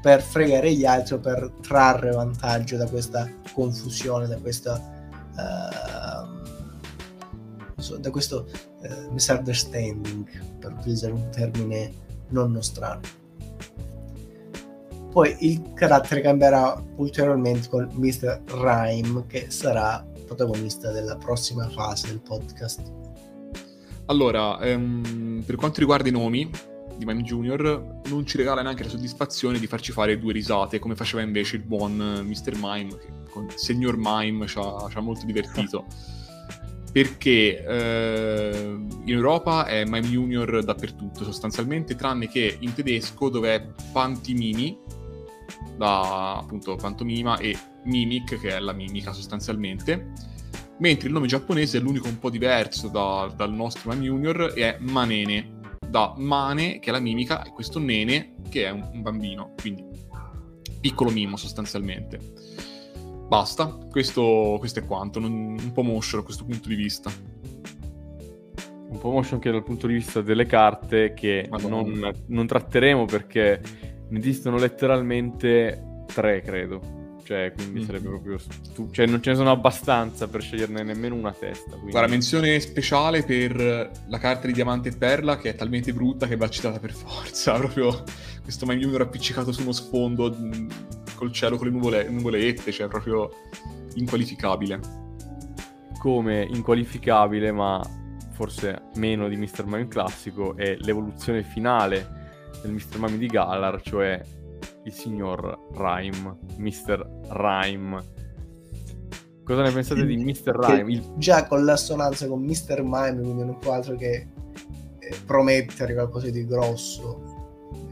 per fregare gli altri o per trarre vantaggio da questa confusione da questa so, da questo eh, misunderstanding per utilizzare un termine non nostrano poi il carattere cambierà ulteriormente con Mr. Rhyme che sarà protagonista della prossima fase del podcast Allora, ehm, per quanto riguarda i nomi di Mime Junior, non ci regala neanche la soddisfazione di farci fare due risate, come faceva invece il buon eh, Mr. Mime, che con Signor Mime ci ha, ci ha molto divertito. Perché eh, in Europa è Mime Junior dappertutto, sostanzialmente, tranne che in tedesco, dove è Pantimimi, da appunto pantomima, e Mimic, che è la mimica sostanzialmente. Mentre il nome giapponese è l'unico un po' diverso da- dal nostro Mime Junior e è Manene, da Mane che è la mimica e questo Nene che è un, un bambino, quindi piccolo mimo sostanzialmente. Basta, questo, questo è quanto, non- un po' moscio da questo punto di vista. Un po' motion anche dal punto di vista delle carte che non, non tratteremo perché ne esistono letteralmente tre, credo. Cioè, quindi Mhm. sarebbe proprio... stu- cioè, non ce ne sono abbastanza per sceglierne nemmeno una testa. quindi- Guarda, menzione speciale per la carta di Diamante e Perla che è talmente brutta che va citata per forza. Proprio questo Mime Junior appiccicato su uno sfondo mh, col cielo con le nuvole- nuvolette, cioè proprio inqualificabile. come inqualificabile, ma forse meno di Mr. Mime classico, è l'evoluzione finale del Mr. Mime di Galar, cioè il signor Rhyme, Mr. Rhyme. Cosa ne pensate di Mr. Rhyme? Il- già con l'assonanza con Mr. Mime quindi non può altro che eh, promettere qualcosa di grosso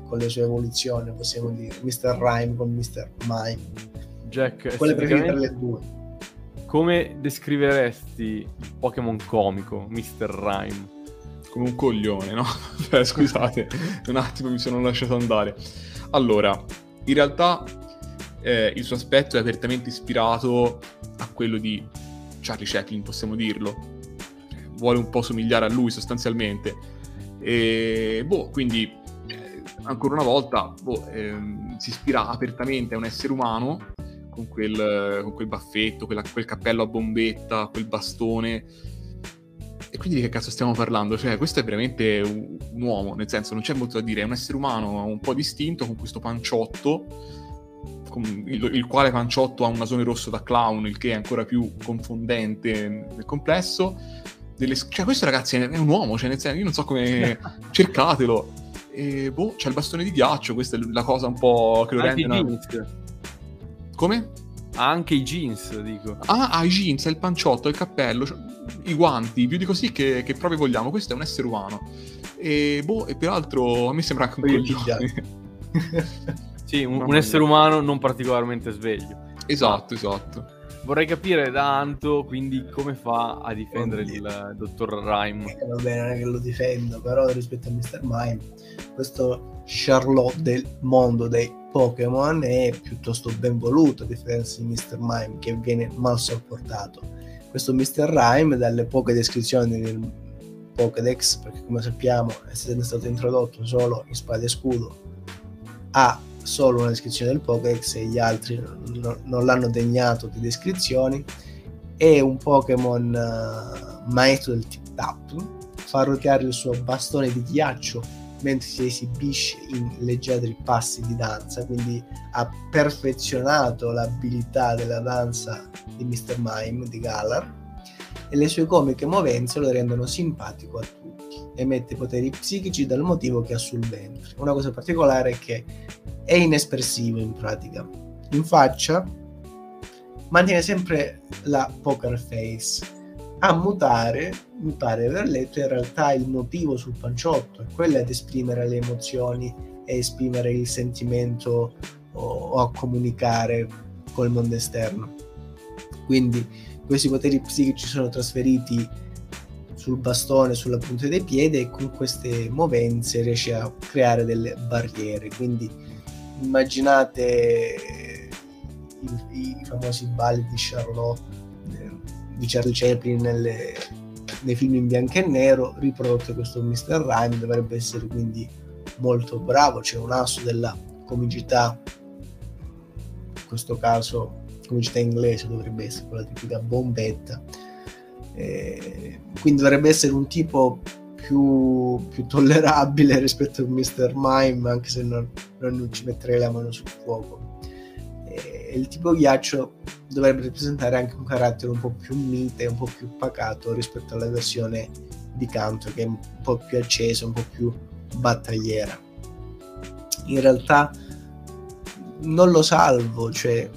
con le sue evoluzioni possiamo dire Mr. Rhyme con Mr. Mime Jack, quelle preferite tra le due come descriveresti il Pokémon comico, Mr. Rhyme? Come un coglione, no? Cioè, scusate, un attimo mi sono lasciato andare. Allora, in realtà eh, il suo aspetto è apertamente ispirato a quello di Charlie Chaplin, possiamo dirlo. Vuole un po' somigliare a lui sostanzialmente. E boh, quindi eh, ancora una volta boh, ehm, si ispira apertamente a un essere umano con quel, con quel baffetto, quella, quel cappello a bombetta, quel bastone. E quindi di che cazzo stiamo parlando? Cioè, questo è veramente un, un, uomo, nel senso non c'è molto da dire, è un essere umano un po' distinto con questo panciotto, il, il, quale panciotto ha un nasone rosso da clown, il che è ancora più confondente nel complesso. Delle, cioè, questo ragazzi è, è un uomo, cioè, nel senso, io non so come... cercatelo. E boh, c'è il bastone di ghiaccio, questa è la cosa un po' che lo rende... Una... Come? Ha anche i jeans, dico. Ah, ha i jeans, ha il panciotto, il cappello, cioè, i guanti, più di così che, che proprio vogliamo. Questo è un essere umano. E, boh, e peraltro a me sembra anche un coglione. sì, un, un essere umano non particolarmente sveglio. Esatto, esatto. Vorrei capire da Anto, quindi, come fa a difendere il, il dottor Rhyme. Eh, va bene, non è che lo difendo, però rispetto a Mr. Mime, questo Charlotte del mondo dei Pokémon è piuttosto ben voluto a differenza di Mr. Mime che viene mal sopportato. Questo Mr. Rhyme dalle poche descrizioni del Pokédex, perché come sappiamo essendo stato introdotto solo in Spada e Scudo, ha solo una descrizione del Pokédex e gli altri no, non l'hanno degnato di descrizioni. È un Pokémon uh, maestro del tip tap, fa roteare il suo bastone di ghiaccio mentre si esibisce in leggiadri passi di danza, quindi ha perfezionato l'abilità della danza di Mr. Mime di Galar e le sue comiche movenze lo rendono simpatico a tutti. Emette poteri psichici dal motivo che ha sul ventre. Una cosa particolare è che è inespressivo in pratica. In faccia mantiene sempre la poker face a mutare, mi pare aver letto, in realtà il motivo sul panciotto, è quello ad esprimere le emozioni e esprimere il sentimento o, o a comunicare col mondo esterno. Quindi questi poteri psichici sono trasferiti sul bastone, sulla punta dei piedi e con queste movenze riesce a creare delle barriere. Quindi immaginate i, i famosi balli di Charlotte di Charlie Chaplin nelle, nei film in bianco e nero, riprodotto questo Mr. Rhyme, dovrebbe essere quindi molto bravo, c'è un asso della comicità, in questo caso comicità inglese dovrebbe essere quella tipica bombetta, eh, quindi dovrebbe essere un tipo più, più, tollerabile rispetto a Mr. Mime, anche se non, non ci metterei la mano sul fuoco. Eh, il tipo ghiaccio dovrebbe rappresentare anche un carattere un po' più mite, un po' più pacato rispetto alla versione di canto che è un po' più accesa, un po' più battagliera. In realtà non lo salvo, cioè,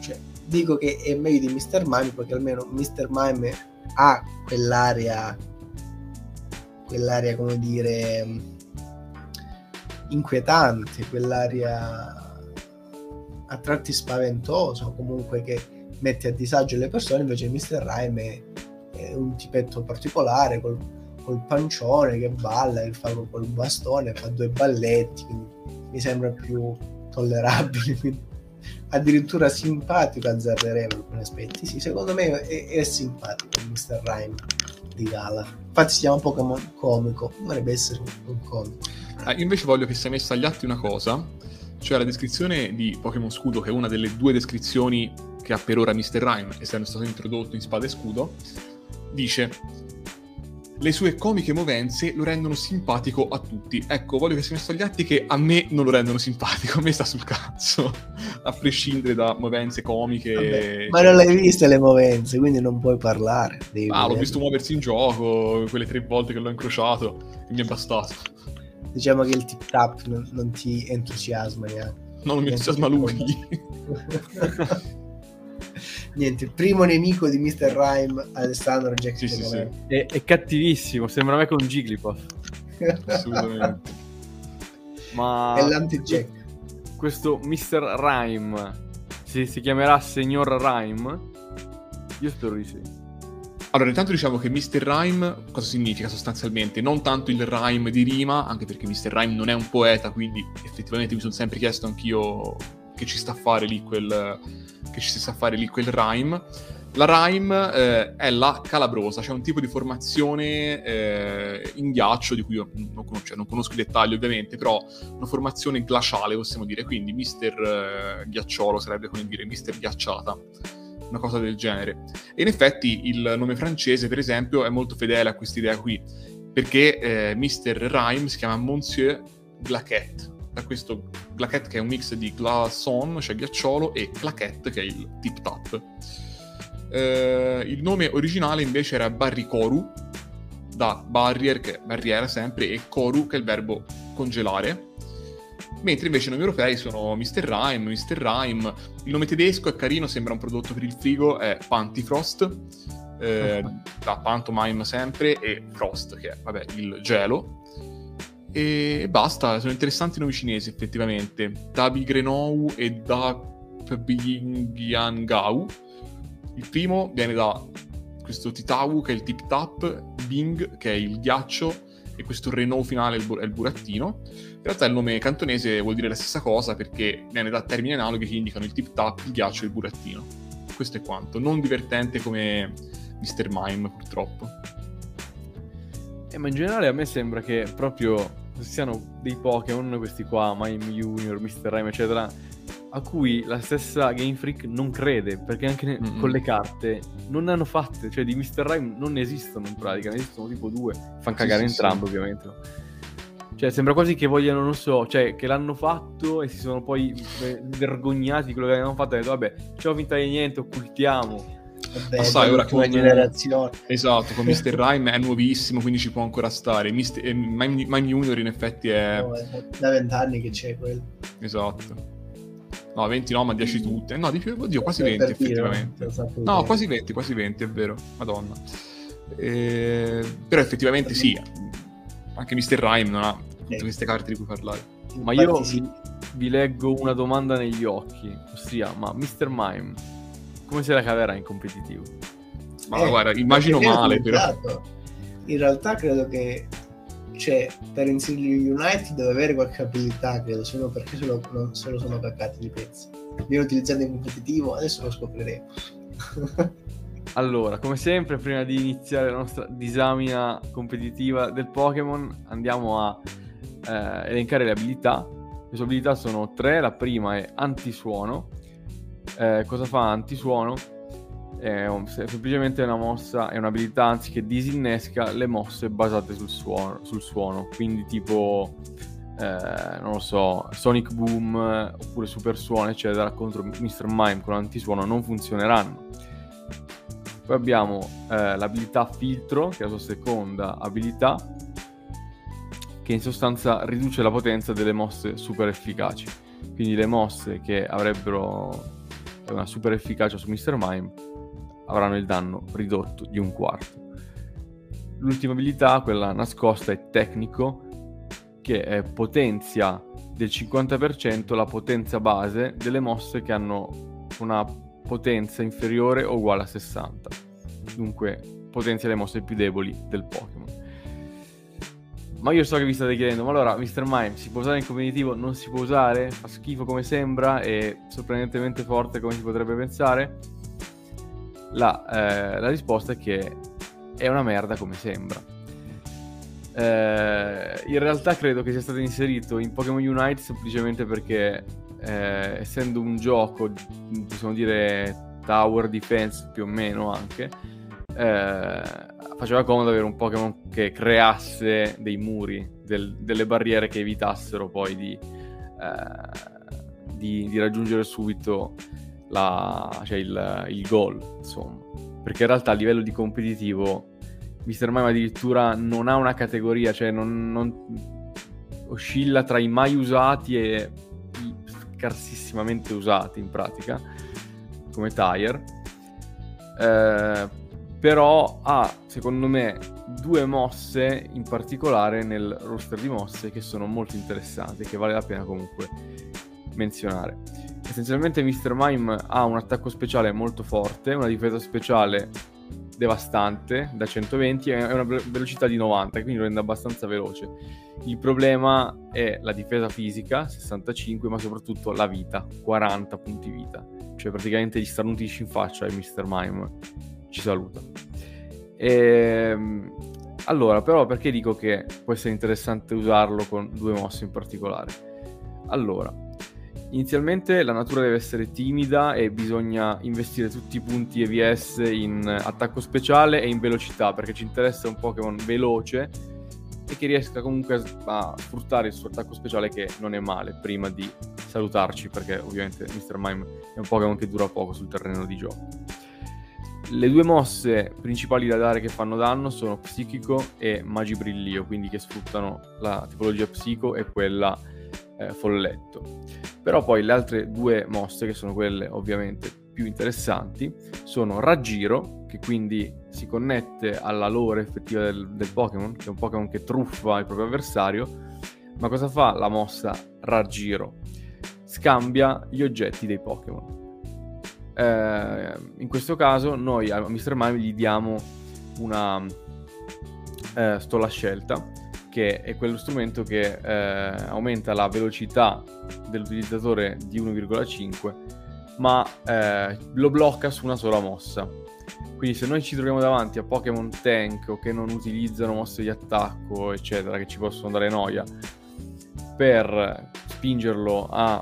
cioè dico che è meglio di Mr. Mime perché almeno Mr. Mime ha quell'area, quell'area come dire, inquietante, quell'area a tratti spaventoso, comunque che mette a disagio le persone, invece Mr. Rhyme è, è un tipetto particolare col, col, pancione che balla, che fa col bastone, fa due balletti, quindi mi sembra più tollerabile, quindi addirittura simpatico azzarderei per alcuni aspetti. Sì, secondo me è, è simpatico Mr. Rhyme di Gala. Infatti si chiama Pokémon comico, dovrebbe essere un comico. Ah, invece voglio che sia messa agli atti una cosa cioè la descrizione di Pokémon Scudo, che è una delle due descrizioni che ha per ora Mr. Rhyme, essendo stato introdotto in Spada e Scudo, dice le sue comiche movenze lo rendono simpatico a tutti. Ecco, voglio che sia messo agli atti che a me non lo rendono simpatico, a me sta sul cazzo, a prescindere da movenze comiche. Vabbè, ma non le hai viste le movenze, quindi non puoi parlare. Ah, l'ho visto muoversi in gioco, quelle tre volte che l'ho incrociato, e mi è bastato diciamo che il tip tap non, non ti entusiasma neanche. No, non mi entusiasma lui. Niente, il primo nemico di Mr. Rhyme, Alessandro Jackson. Sì, sì, sì. È, è, cattivissimo, sembra me con Jigglypuff. Assolutamente. Ma... È l'anti-Jack. Questo Mr. Rhyme, si, si chiamerà Signor Rhyme? Io spero di sì. Allora, intanto diciamo che Mr. Rhyme cosa significa sostanzialmente? Non tanto il rhyme di rima, anche perché Mr. Rhyme non è un poeta, quindi effettivamente mi sono sempre chiesto anch'io che ci sta a fare lì quel, che ci sta a fare lì quel rhyme. La rhyme eh, è la calabrosa, cioè un tipo di formazione eh, in ghiaccio di cui io non conosco, cioè non conosco i dettagli ovviamente, però una formazione glaciale possiamo dire, quindi Mister eh, Ghiacciolo sarebbe come dire Mister Ghiacciata, una cosa del genere. E in effetti il nome francese, per esempio, è molto fedele a questa idea qui, perché eh, Mister Rhyme si chiama Monsieur Glaquette, da questo Glaquette che è un mix di glaçon, cioè ghiacciolo, e claquette che è il tip tap. Eh, il nome originale invece era Barricoru, da barrier, che è barriera sempre, e coru, che è il verbo congelare. Mentre invece i nomi europei sono Mr. Rhyme, Mr. Rhyme. Il nome tedesco è carino, sembra un prodotto per il frigo, è Pantifrost, eh, da Pantomime sempre, e Frost, che è, vabbè, il gelo. E basta, sono interessanti i nomi cinesi effettivamente. Dabi Grenou e Da Bingyangao il primo viene da questo Titau che è il tip tap, Bing che è il ghiaccio e questo Renault finale è il, bur- è il burattino. In realtà il nome cantonese vuol dire la stessa cosa perché viene da termini analoghi che indicano il tip tap, il ghiaccio e il burattino. Questo è quanto. Non divertente come Mr. Mime purtroppo. Eh, ma in generale a me sembra che proprio siano dei Pokémon, questi qua, Mime Junior, Mr. Rime, eccetera, a cui la stessa Game Freak non crede, perché anche ne- Mm-mm. con le carte non ne hanno fatte, cioè di Mr. Rime non ne esistono in pratica, ne esistono tipo due, fanno cagare sì, sì. entrambi ovviamente. Cioè sembra quasi che vogliano, non so, cioè che l'hanno fatto e si sono poi eh, vergognati di quello che avevano fatto e hanno detto vabbè, ci ho finta di niente, occultiamo. Vabbè, Ma sai, ora con- generazione. Esatto, con Mr. Rhyme è nuovissimo, quindi ci può ancora stare. Mist- eh, Mime, Mime Junior in effetti è... No, è da vent'anni che c'è quello. Esatto. No, 20 no, ma 10 tutte. No, di più, oddio, quasi Per 20 dire, effettivamente. No, dire. quasi 20, quasi 20, è vero. Madonna. Eh, però effettivamente sì, anche Mr. Rhyme non ha tutte Eh. queste carte di cui parlare. Ma io sì. vi, vi leggo una domanda negli occhi, ossia, ma Mr. Mime come se la caverà in competitivo? Ma Eh, guarda, immagino male, però. utilizzato. In realtà credo che cioè, per inserirli in United deve avere qualche abilità, credo, se no perché se lo, non se lo sono caccati di pezzi. Viene utilizzato in competitivo, adesso lo scopriremo. Allora, come sempre, prima di iniziare la nostra disamina competitiva del Pokémon, andiamo a eh, elencare le abilità. Le sue abilità sono tre. La prima è antisuono. Eh, cosa fa antisuono? È un- se- semplicemente una mossa, è un'abilità anzi che disinnesca le mosse basate sul suono. Sul suono. Quindi tipo, eh, non lo so, Sonic Boom oppure Super Suono, eccetera, contro Mr. Mime con antisuono non funzioneranno. Poi abbiamo eh, l'abilità filtro, che è la sua seconda abilità, che in sostanza riduce la potenza delle mosse super efficaci. Quindi le mosse che avrebbero una super efficacia su Mr. Mime avranno il danno ridotto di un quarto. L'ultima abilità, quella nascosta, è tecnico, che eh, potenzia del 50% la potenza base delle mosse che hanno una potenza inferiore o uguale a 60. Dunque potenzia le mosse più deboli del Pokémon. Ma io so che vi state chiedendo, ma allora Mr. Mime si può usare in competitivo? Non si può usare? Fa schifo come sembra e sorprendentemente forte come si potrebbe pensare? La, eh, la risposta è che è una merda come sembra. Eh, in realtà credo che sia stato inserito in Pokémon Unite semplicemente perché eh, essendo un gioco, possiamo dire tower defense più o meno anche, eh, faceva comodo avere un Pokémon che creasse dei muri, del- delle barriere che evitassero poi di, eh, di- di raggiungere subito la- cioè il, il goal, insomma. Perché in realtà a livello di competitivo Mr. Mime addirittura non ha una categoria, cioè non, non- oscilla tra i mai usati e i scarsissimamente usati in pratica, come tire. Eh, però ha, secondo me, due mosse in particolare nel roster di mosse che sono molto interessanti, che vale la pena comunque menzionare. Essenzialmente Mr. Mime ha un attacco speciale molto forte, una difesa speciale devastante da 120 e una velocità di 90, quindi lo rende abbastanza veloce. Il problema è la difesa fisica, 65, ma soprattutto la vita, 40 punti vita. Cioè praticamente gli starnutisci in faccia e Mr. Mime ci saluta. E, ehm, allora, però perché dico che può essere interessante usarlo con due mosse in particolare? Allora, Inizialmente la natura deve essere timida e bisogna investire tutti i punti EVS in attacco speciale e in velocità perché ci interessa un Pokémon veloce e che riesca comunque a sfruttare il suo attacco speciale che non è male prima di salutarci perché ovviamente Mr. Mime è un Pokémon che dura poco sul terreno di gioco. Le due mosse principali da dare che fanno danno sono Psichico e Magibrillio, quindi che sfruttano la tipologia Psico e quella eh, Folletto. Però poi le altre due mosse, che sono quelle ovviamente più interessanti, sono Raggiro, che quindi si connette alla lore effettiva del, del Pokémon, che è un Pokémon che truffa il proprio avversario. Ma cosa fa la mossa Raggiro? Scambia gli oggetti dei Pokémon. Eh, in questo caso noi a Mr. Mime gli diamo una eh, stola scelta che è quello strumento che eh, aumenta la velocità dell'utilizzatore di 1,5 ma eh, lo blocca su una sola mossa quindi se noi ci troviamo davanti a Pokémon tank o che non utilizzano mosse di attacco eccetera che ci possono dare noia per spingerlo a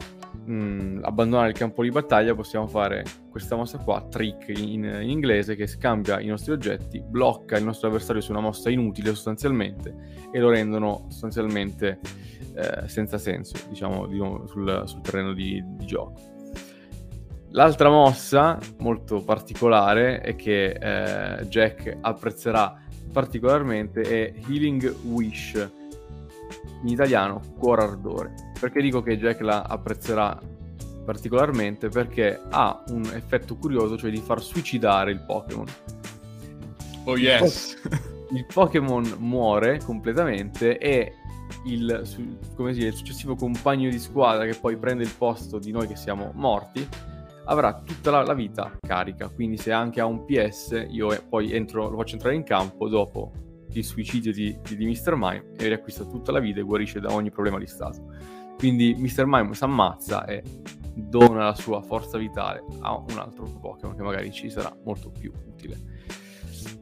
mh, mm, abbandonare il campo di battaglia possiamo fare questa mossa qua, trick in, in, inglese, che scambia i nostri oggetti, blocca il nostro avversario su una mossa inutile sostanzialmente e lo rendono sostanzialmente eh, senza senso, diciamo, di nuovo, sul, sul, terreno di, di gioco. L'altra mossa molto particolare e che eh, Jack apprezzerà particolarmente è Healing Wish, in italiano Cuore Ardore. Perché dico che Jack la apprezzerà particolarmente? Perché ha un effetto curioso, cioè di far suicidare il Pokémon. Oh yes! Il Pokémon muore completamente e il, come si dice, il successivo compagno di squadra che poi prende il posto di noi che siamo morti avrà tutta la, la, vita carica. Quindi, se anche ha un PS, io poi entro, lo faccio entrare in campo dopo il suicidio di, di, di Mr. Mime e riacquista tutta la vita e guarisce da ogni problema di stato. Quindi Mr. Mime si ammazza e dona la sua forza vitale a un altro Pokémon che magari ci sarà molto più utile.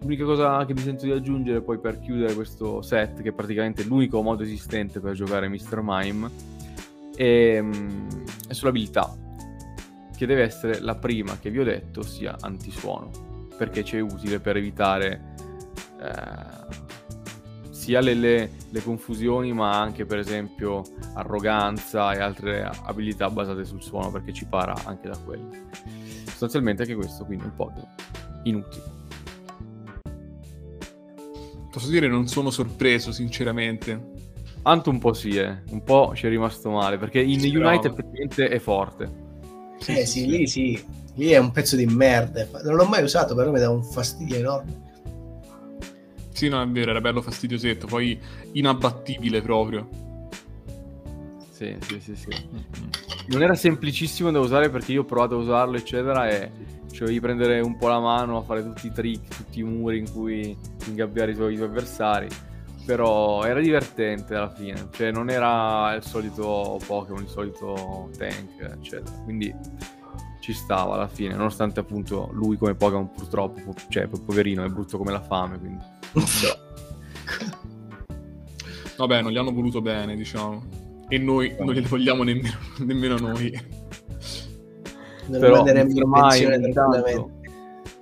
L'unica cosa che mi sento di aggiungere poi per chiudere questo set, che è praticamente l'unico modo esistente per giocare Mr. Mime, è, è sull'abilità, che deve essere la prima che vi ho detto sia antisuono, perché ci è utile per evitare eh, sia le, le, le, confusioni ma anche per esempio arroganza e altre abilità basate sul suono perché ci para anche da quello. Sostanzialmente anche questo, quindi un po' inutile. Posso dire non sono sorpreso sinceramente. Anto un po' sì, eh. un po' ci è rimasto male perché in sì, United effettivamente è forte. Sì, eh sì, sì, lì sì, lì è un pezzo di merda. Non l'ho mai usato, però mi dà un fastidio enorme. Sì, no, è vero, era bello fastidiosetto, poi inabbattibile proprio. Sì, sì, sì, sì. Non era semplicissimo da usare perché io ho provato a usarlo, eccetera, e cioè di prendere un po' la mano a fare tutti i trick, tutti i muri in cui ingabbiare i tuoi, i tuoi avversari. Però era divertente alla fine, cioè non era il solito Pokémon, il solito tank, eccetera. Quindi ci stava alla fine, nonostante appunto lui come Pokémon purtroppo, cioè poverino, è brutto come la fame, quindi... Vabbè, non gli hanno voluto bene, diciamo. E noi non glieli vogliamo nemmeno, nemmeno noi. Non Però ormai intanto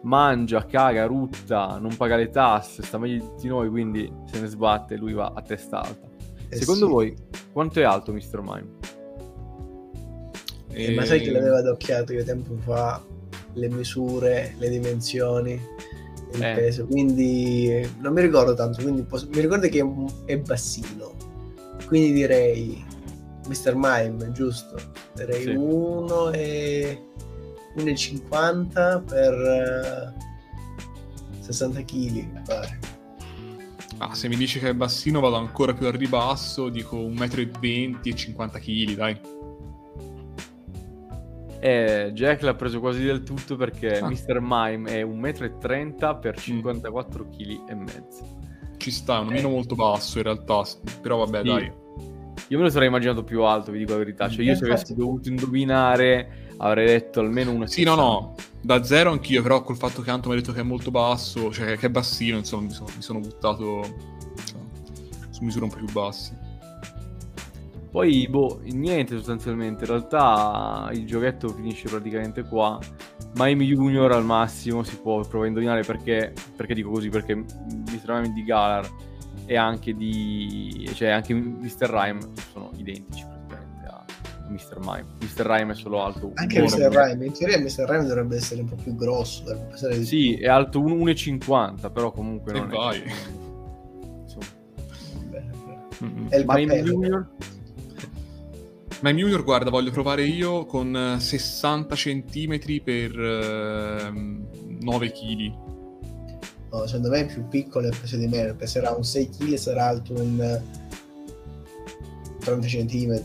mangia, caga, rutta, non paga le tasse, sta meglio di noi, quindi se ne sbatte lui va a testa alta. Eh Secondo sì. voi quanto è alto Mr. Mime? E... Eh, ma sai che l'avevo adocchiato io tempo fa le misure, le dimensioni, il eh. peso, quindi non mi ricordo tanto, quindi posso... mi ricordo che è bassino, quindi direi Mr. Mime, giusto? Direi sì. 1 e 1,50 per 60 kg, pare. Ah, se mi dici che è bassino vado ancora più a ribasso, dico 1,20 m e 50 kg, dai. E Jack l'ha preso quasi del tutto perché Ah. Mr. Mime è 1,30 m per Mm. 54 kg e mezzo. Ci sta, è un Eh. omino molto basso in realtà, però vabbè Sì. dai. Io me lo sarei immaginato più alto, vi dico la verità. Cioè, io se Infatti- avessi dovuto indovinare avrei detto almeno una Sì, no, no, da zero anch'io, però col fatto che Anto mi ha detto che è molto basso, cioè che è bassino, insomma, mi sono, mi sono buttato insomma, su misure un po' più basse. Poi, boh, niente sostanzialmente. In realtà il giochetto finisce praticamente qua. Mime Junior al massimo si può provare a indovinare perché, perché dico così, perché Mr. Mime di Galar e anche di... cioè anche Mr. Rhyme sono identici praticamente a Mr. Mime. Mr. Rhyme è solo alto. Anche Mr. Rhyme, in teoria Mr. Rhyme dovrebbe essere un po' più grosso, di- Sì, è alto 1,50, però comunque E non vai. è... Insomma. Bene. Mm-mm. È il Mime cappello. Junior? Mime Junior, guarda, voglio provare io con eh, 60 cm per ehm, 9 kg. No, secondo me è più piccolo e pesa di meno, peserà un 6 kg e sarà alto un eh, 30 cm.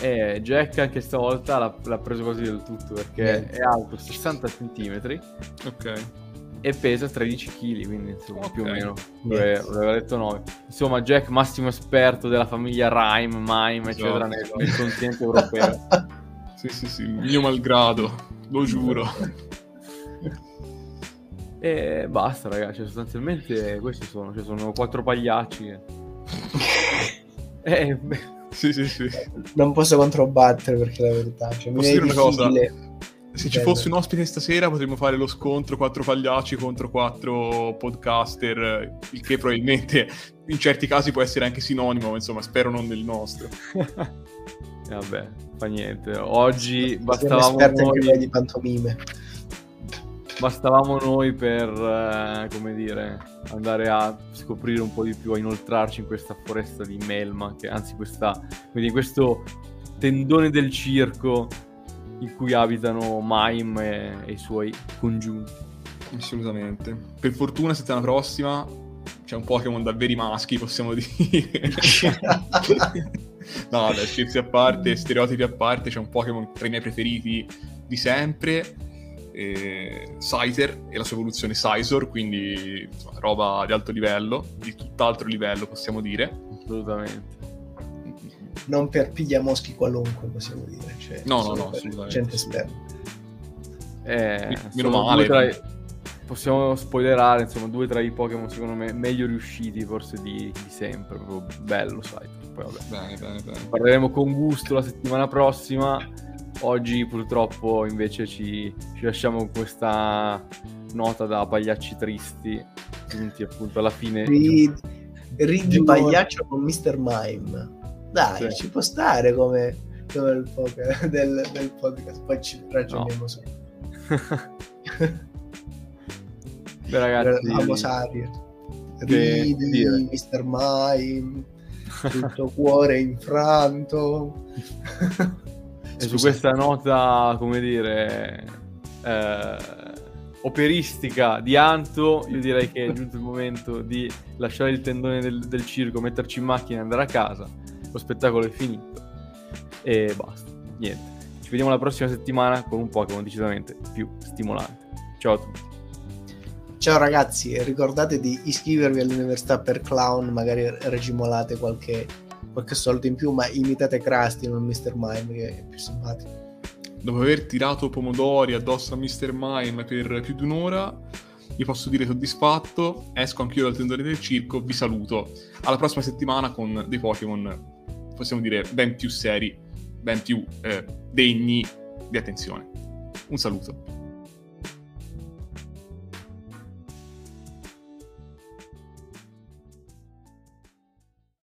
E Jack anche stavolta l'ha, l'ha preso quasi del tutto perché Niente. è alto 60 cm Ok. E pesa 13 kg, quindi insomma Ok. più o meno. Niente. Dove, aveva detto 9. Insomma, Jack, massimo esperto della famiglia Rhyme, Mime, eccetera, nel, Esatto. nel continente europeo. Sì, sì, sì, mio malgrado, lo giuro. e basta, ragazzi. cioè, sostanzialmente questi sono. Cioè, sono quattro pagliacci. che- Eh, Sì, sì, sì. Non posso controbattere perché la verità, cioè, mi Posso viene dire una cosa? difficile. Se ci fosse un ospite stasera potremmo fare lo scontro quattro pagliacci contro quattro podcaster, il che probabilmente in certi casi può essere anche sinonimo, ma insomma spero non nel nostro. vabbè, fa niente. Oggi bastavamo noi di pantomime. bastavamo noi per, eh, come dire, andare a scoprire un po' di più, a inoltrarci in questa foresta di melma, che anzi questa, quindi questo tendone del circo in cui abitano Mime e, e i suoi congiunti. Assolutamente. Per fortuna settimana prossima c'è un Pokémon da veri maschi, possiamo dire. no, vabbè, scherzi a parte, stereotipi a parte, c'è un Pokémon tra i miei preferiti di sempre, eh, Scyther e la sua evoluzione Scizor, quindi insomma, roba di alto livello, di tutt'altro livello possiamo dire. Assolutamente. Non per pigliamoschi qualunque, possiamo dire. Cioè, No, no, no, assolutamente, Gente sì. esterna. Eh, Meno male. tra Possiamo spoilerare, insomma, due tra i Pokémon secondo me meglio riusciti forse di, di sempre. Proprio bello, sai. Poi vabbè. Bene, bene, bene. Parleremo con gusto la settimana prossima. Oggi purtroppo invece ci, ci lasciamo con questa nota da pagliacci tristi, giunti appunto alla fine. Ridi, ridi Di- pagliaccio con Mr. Mime. Dai, Sì. ci può stare come, come il poker del, del podcast. Poi ci ragioniamo su. Beh ragazzi, Vamos Ariel. Ridi. Mr. Mime. Tutto cuore infranto. e su questa nota, come dire, eh, operistica di Anto, io direi che è giunto il momento di lasciare il tendone del, del circo, metterci in macchina e andare a casa. Lo spettacolo è finito e basta. Niente. Ci vediamo la prossima settimana con un Pokémon decisamente più stimolante. Ciao a tutti. Ciao ragazzi, ricordate di iscrivervi all'università per clown, magari regimolate qualche, qualche soldo in più, ma imitate Krusty, non Mr. Mime, che è più simpatico. Dopo aver tirato pomodori addosso a Mr. Mime per più di un'ora, vi posso dire soddisfatto, esco anch'io dal tendone del circo, vi saluto. Alla prossima settimana con dei Pokémon, possiamo dire, ben più seri, ben più eh, degni di attenzione. Un saluto.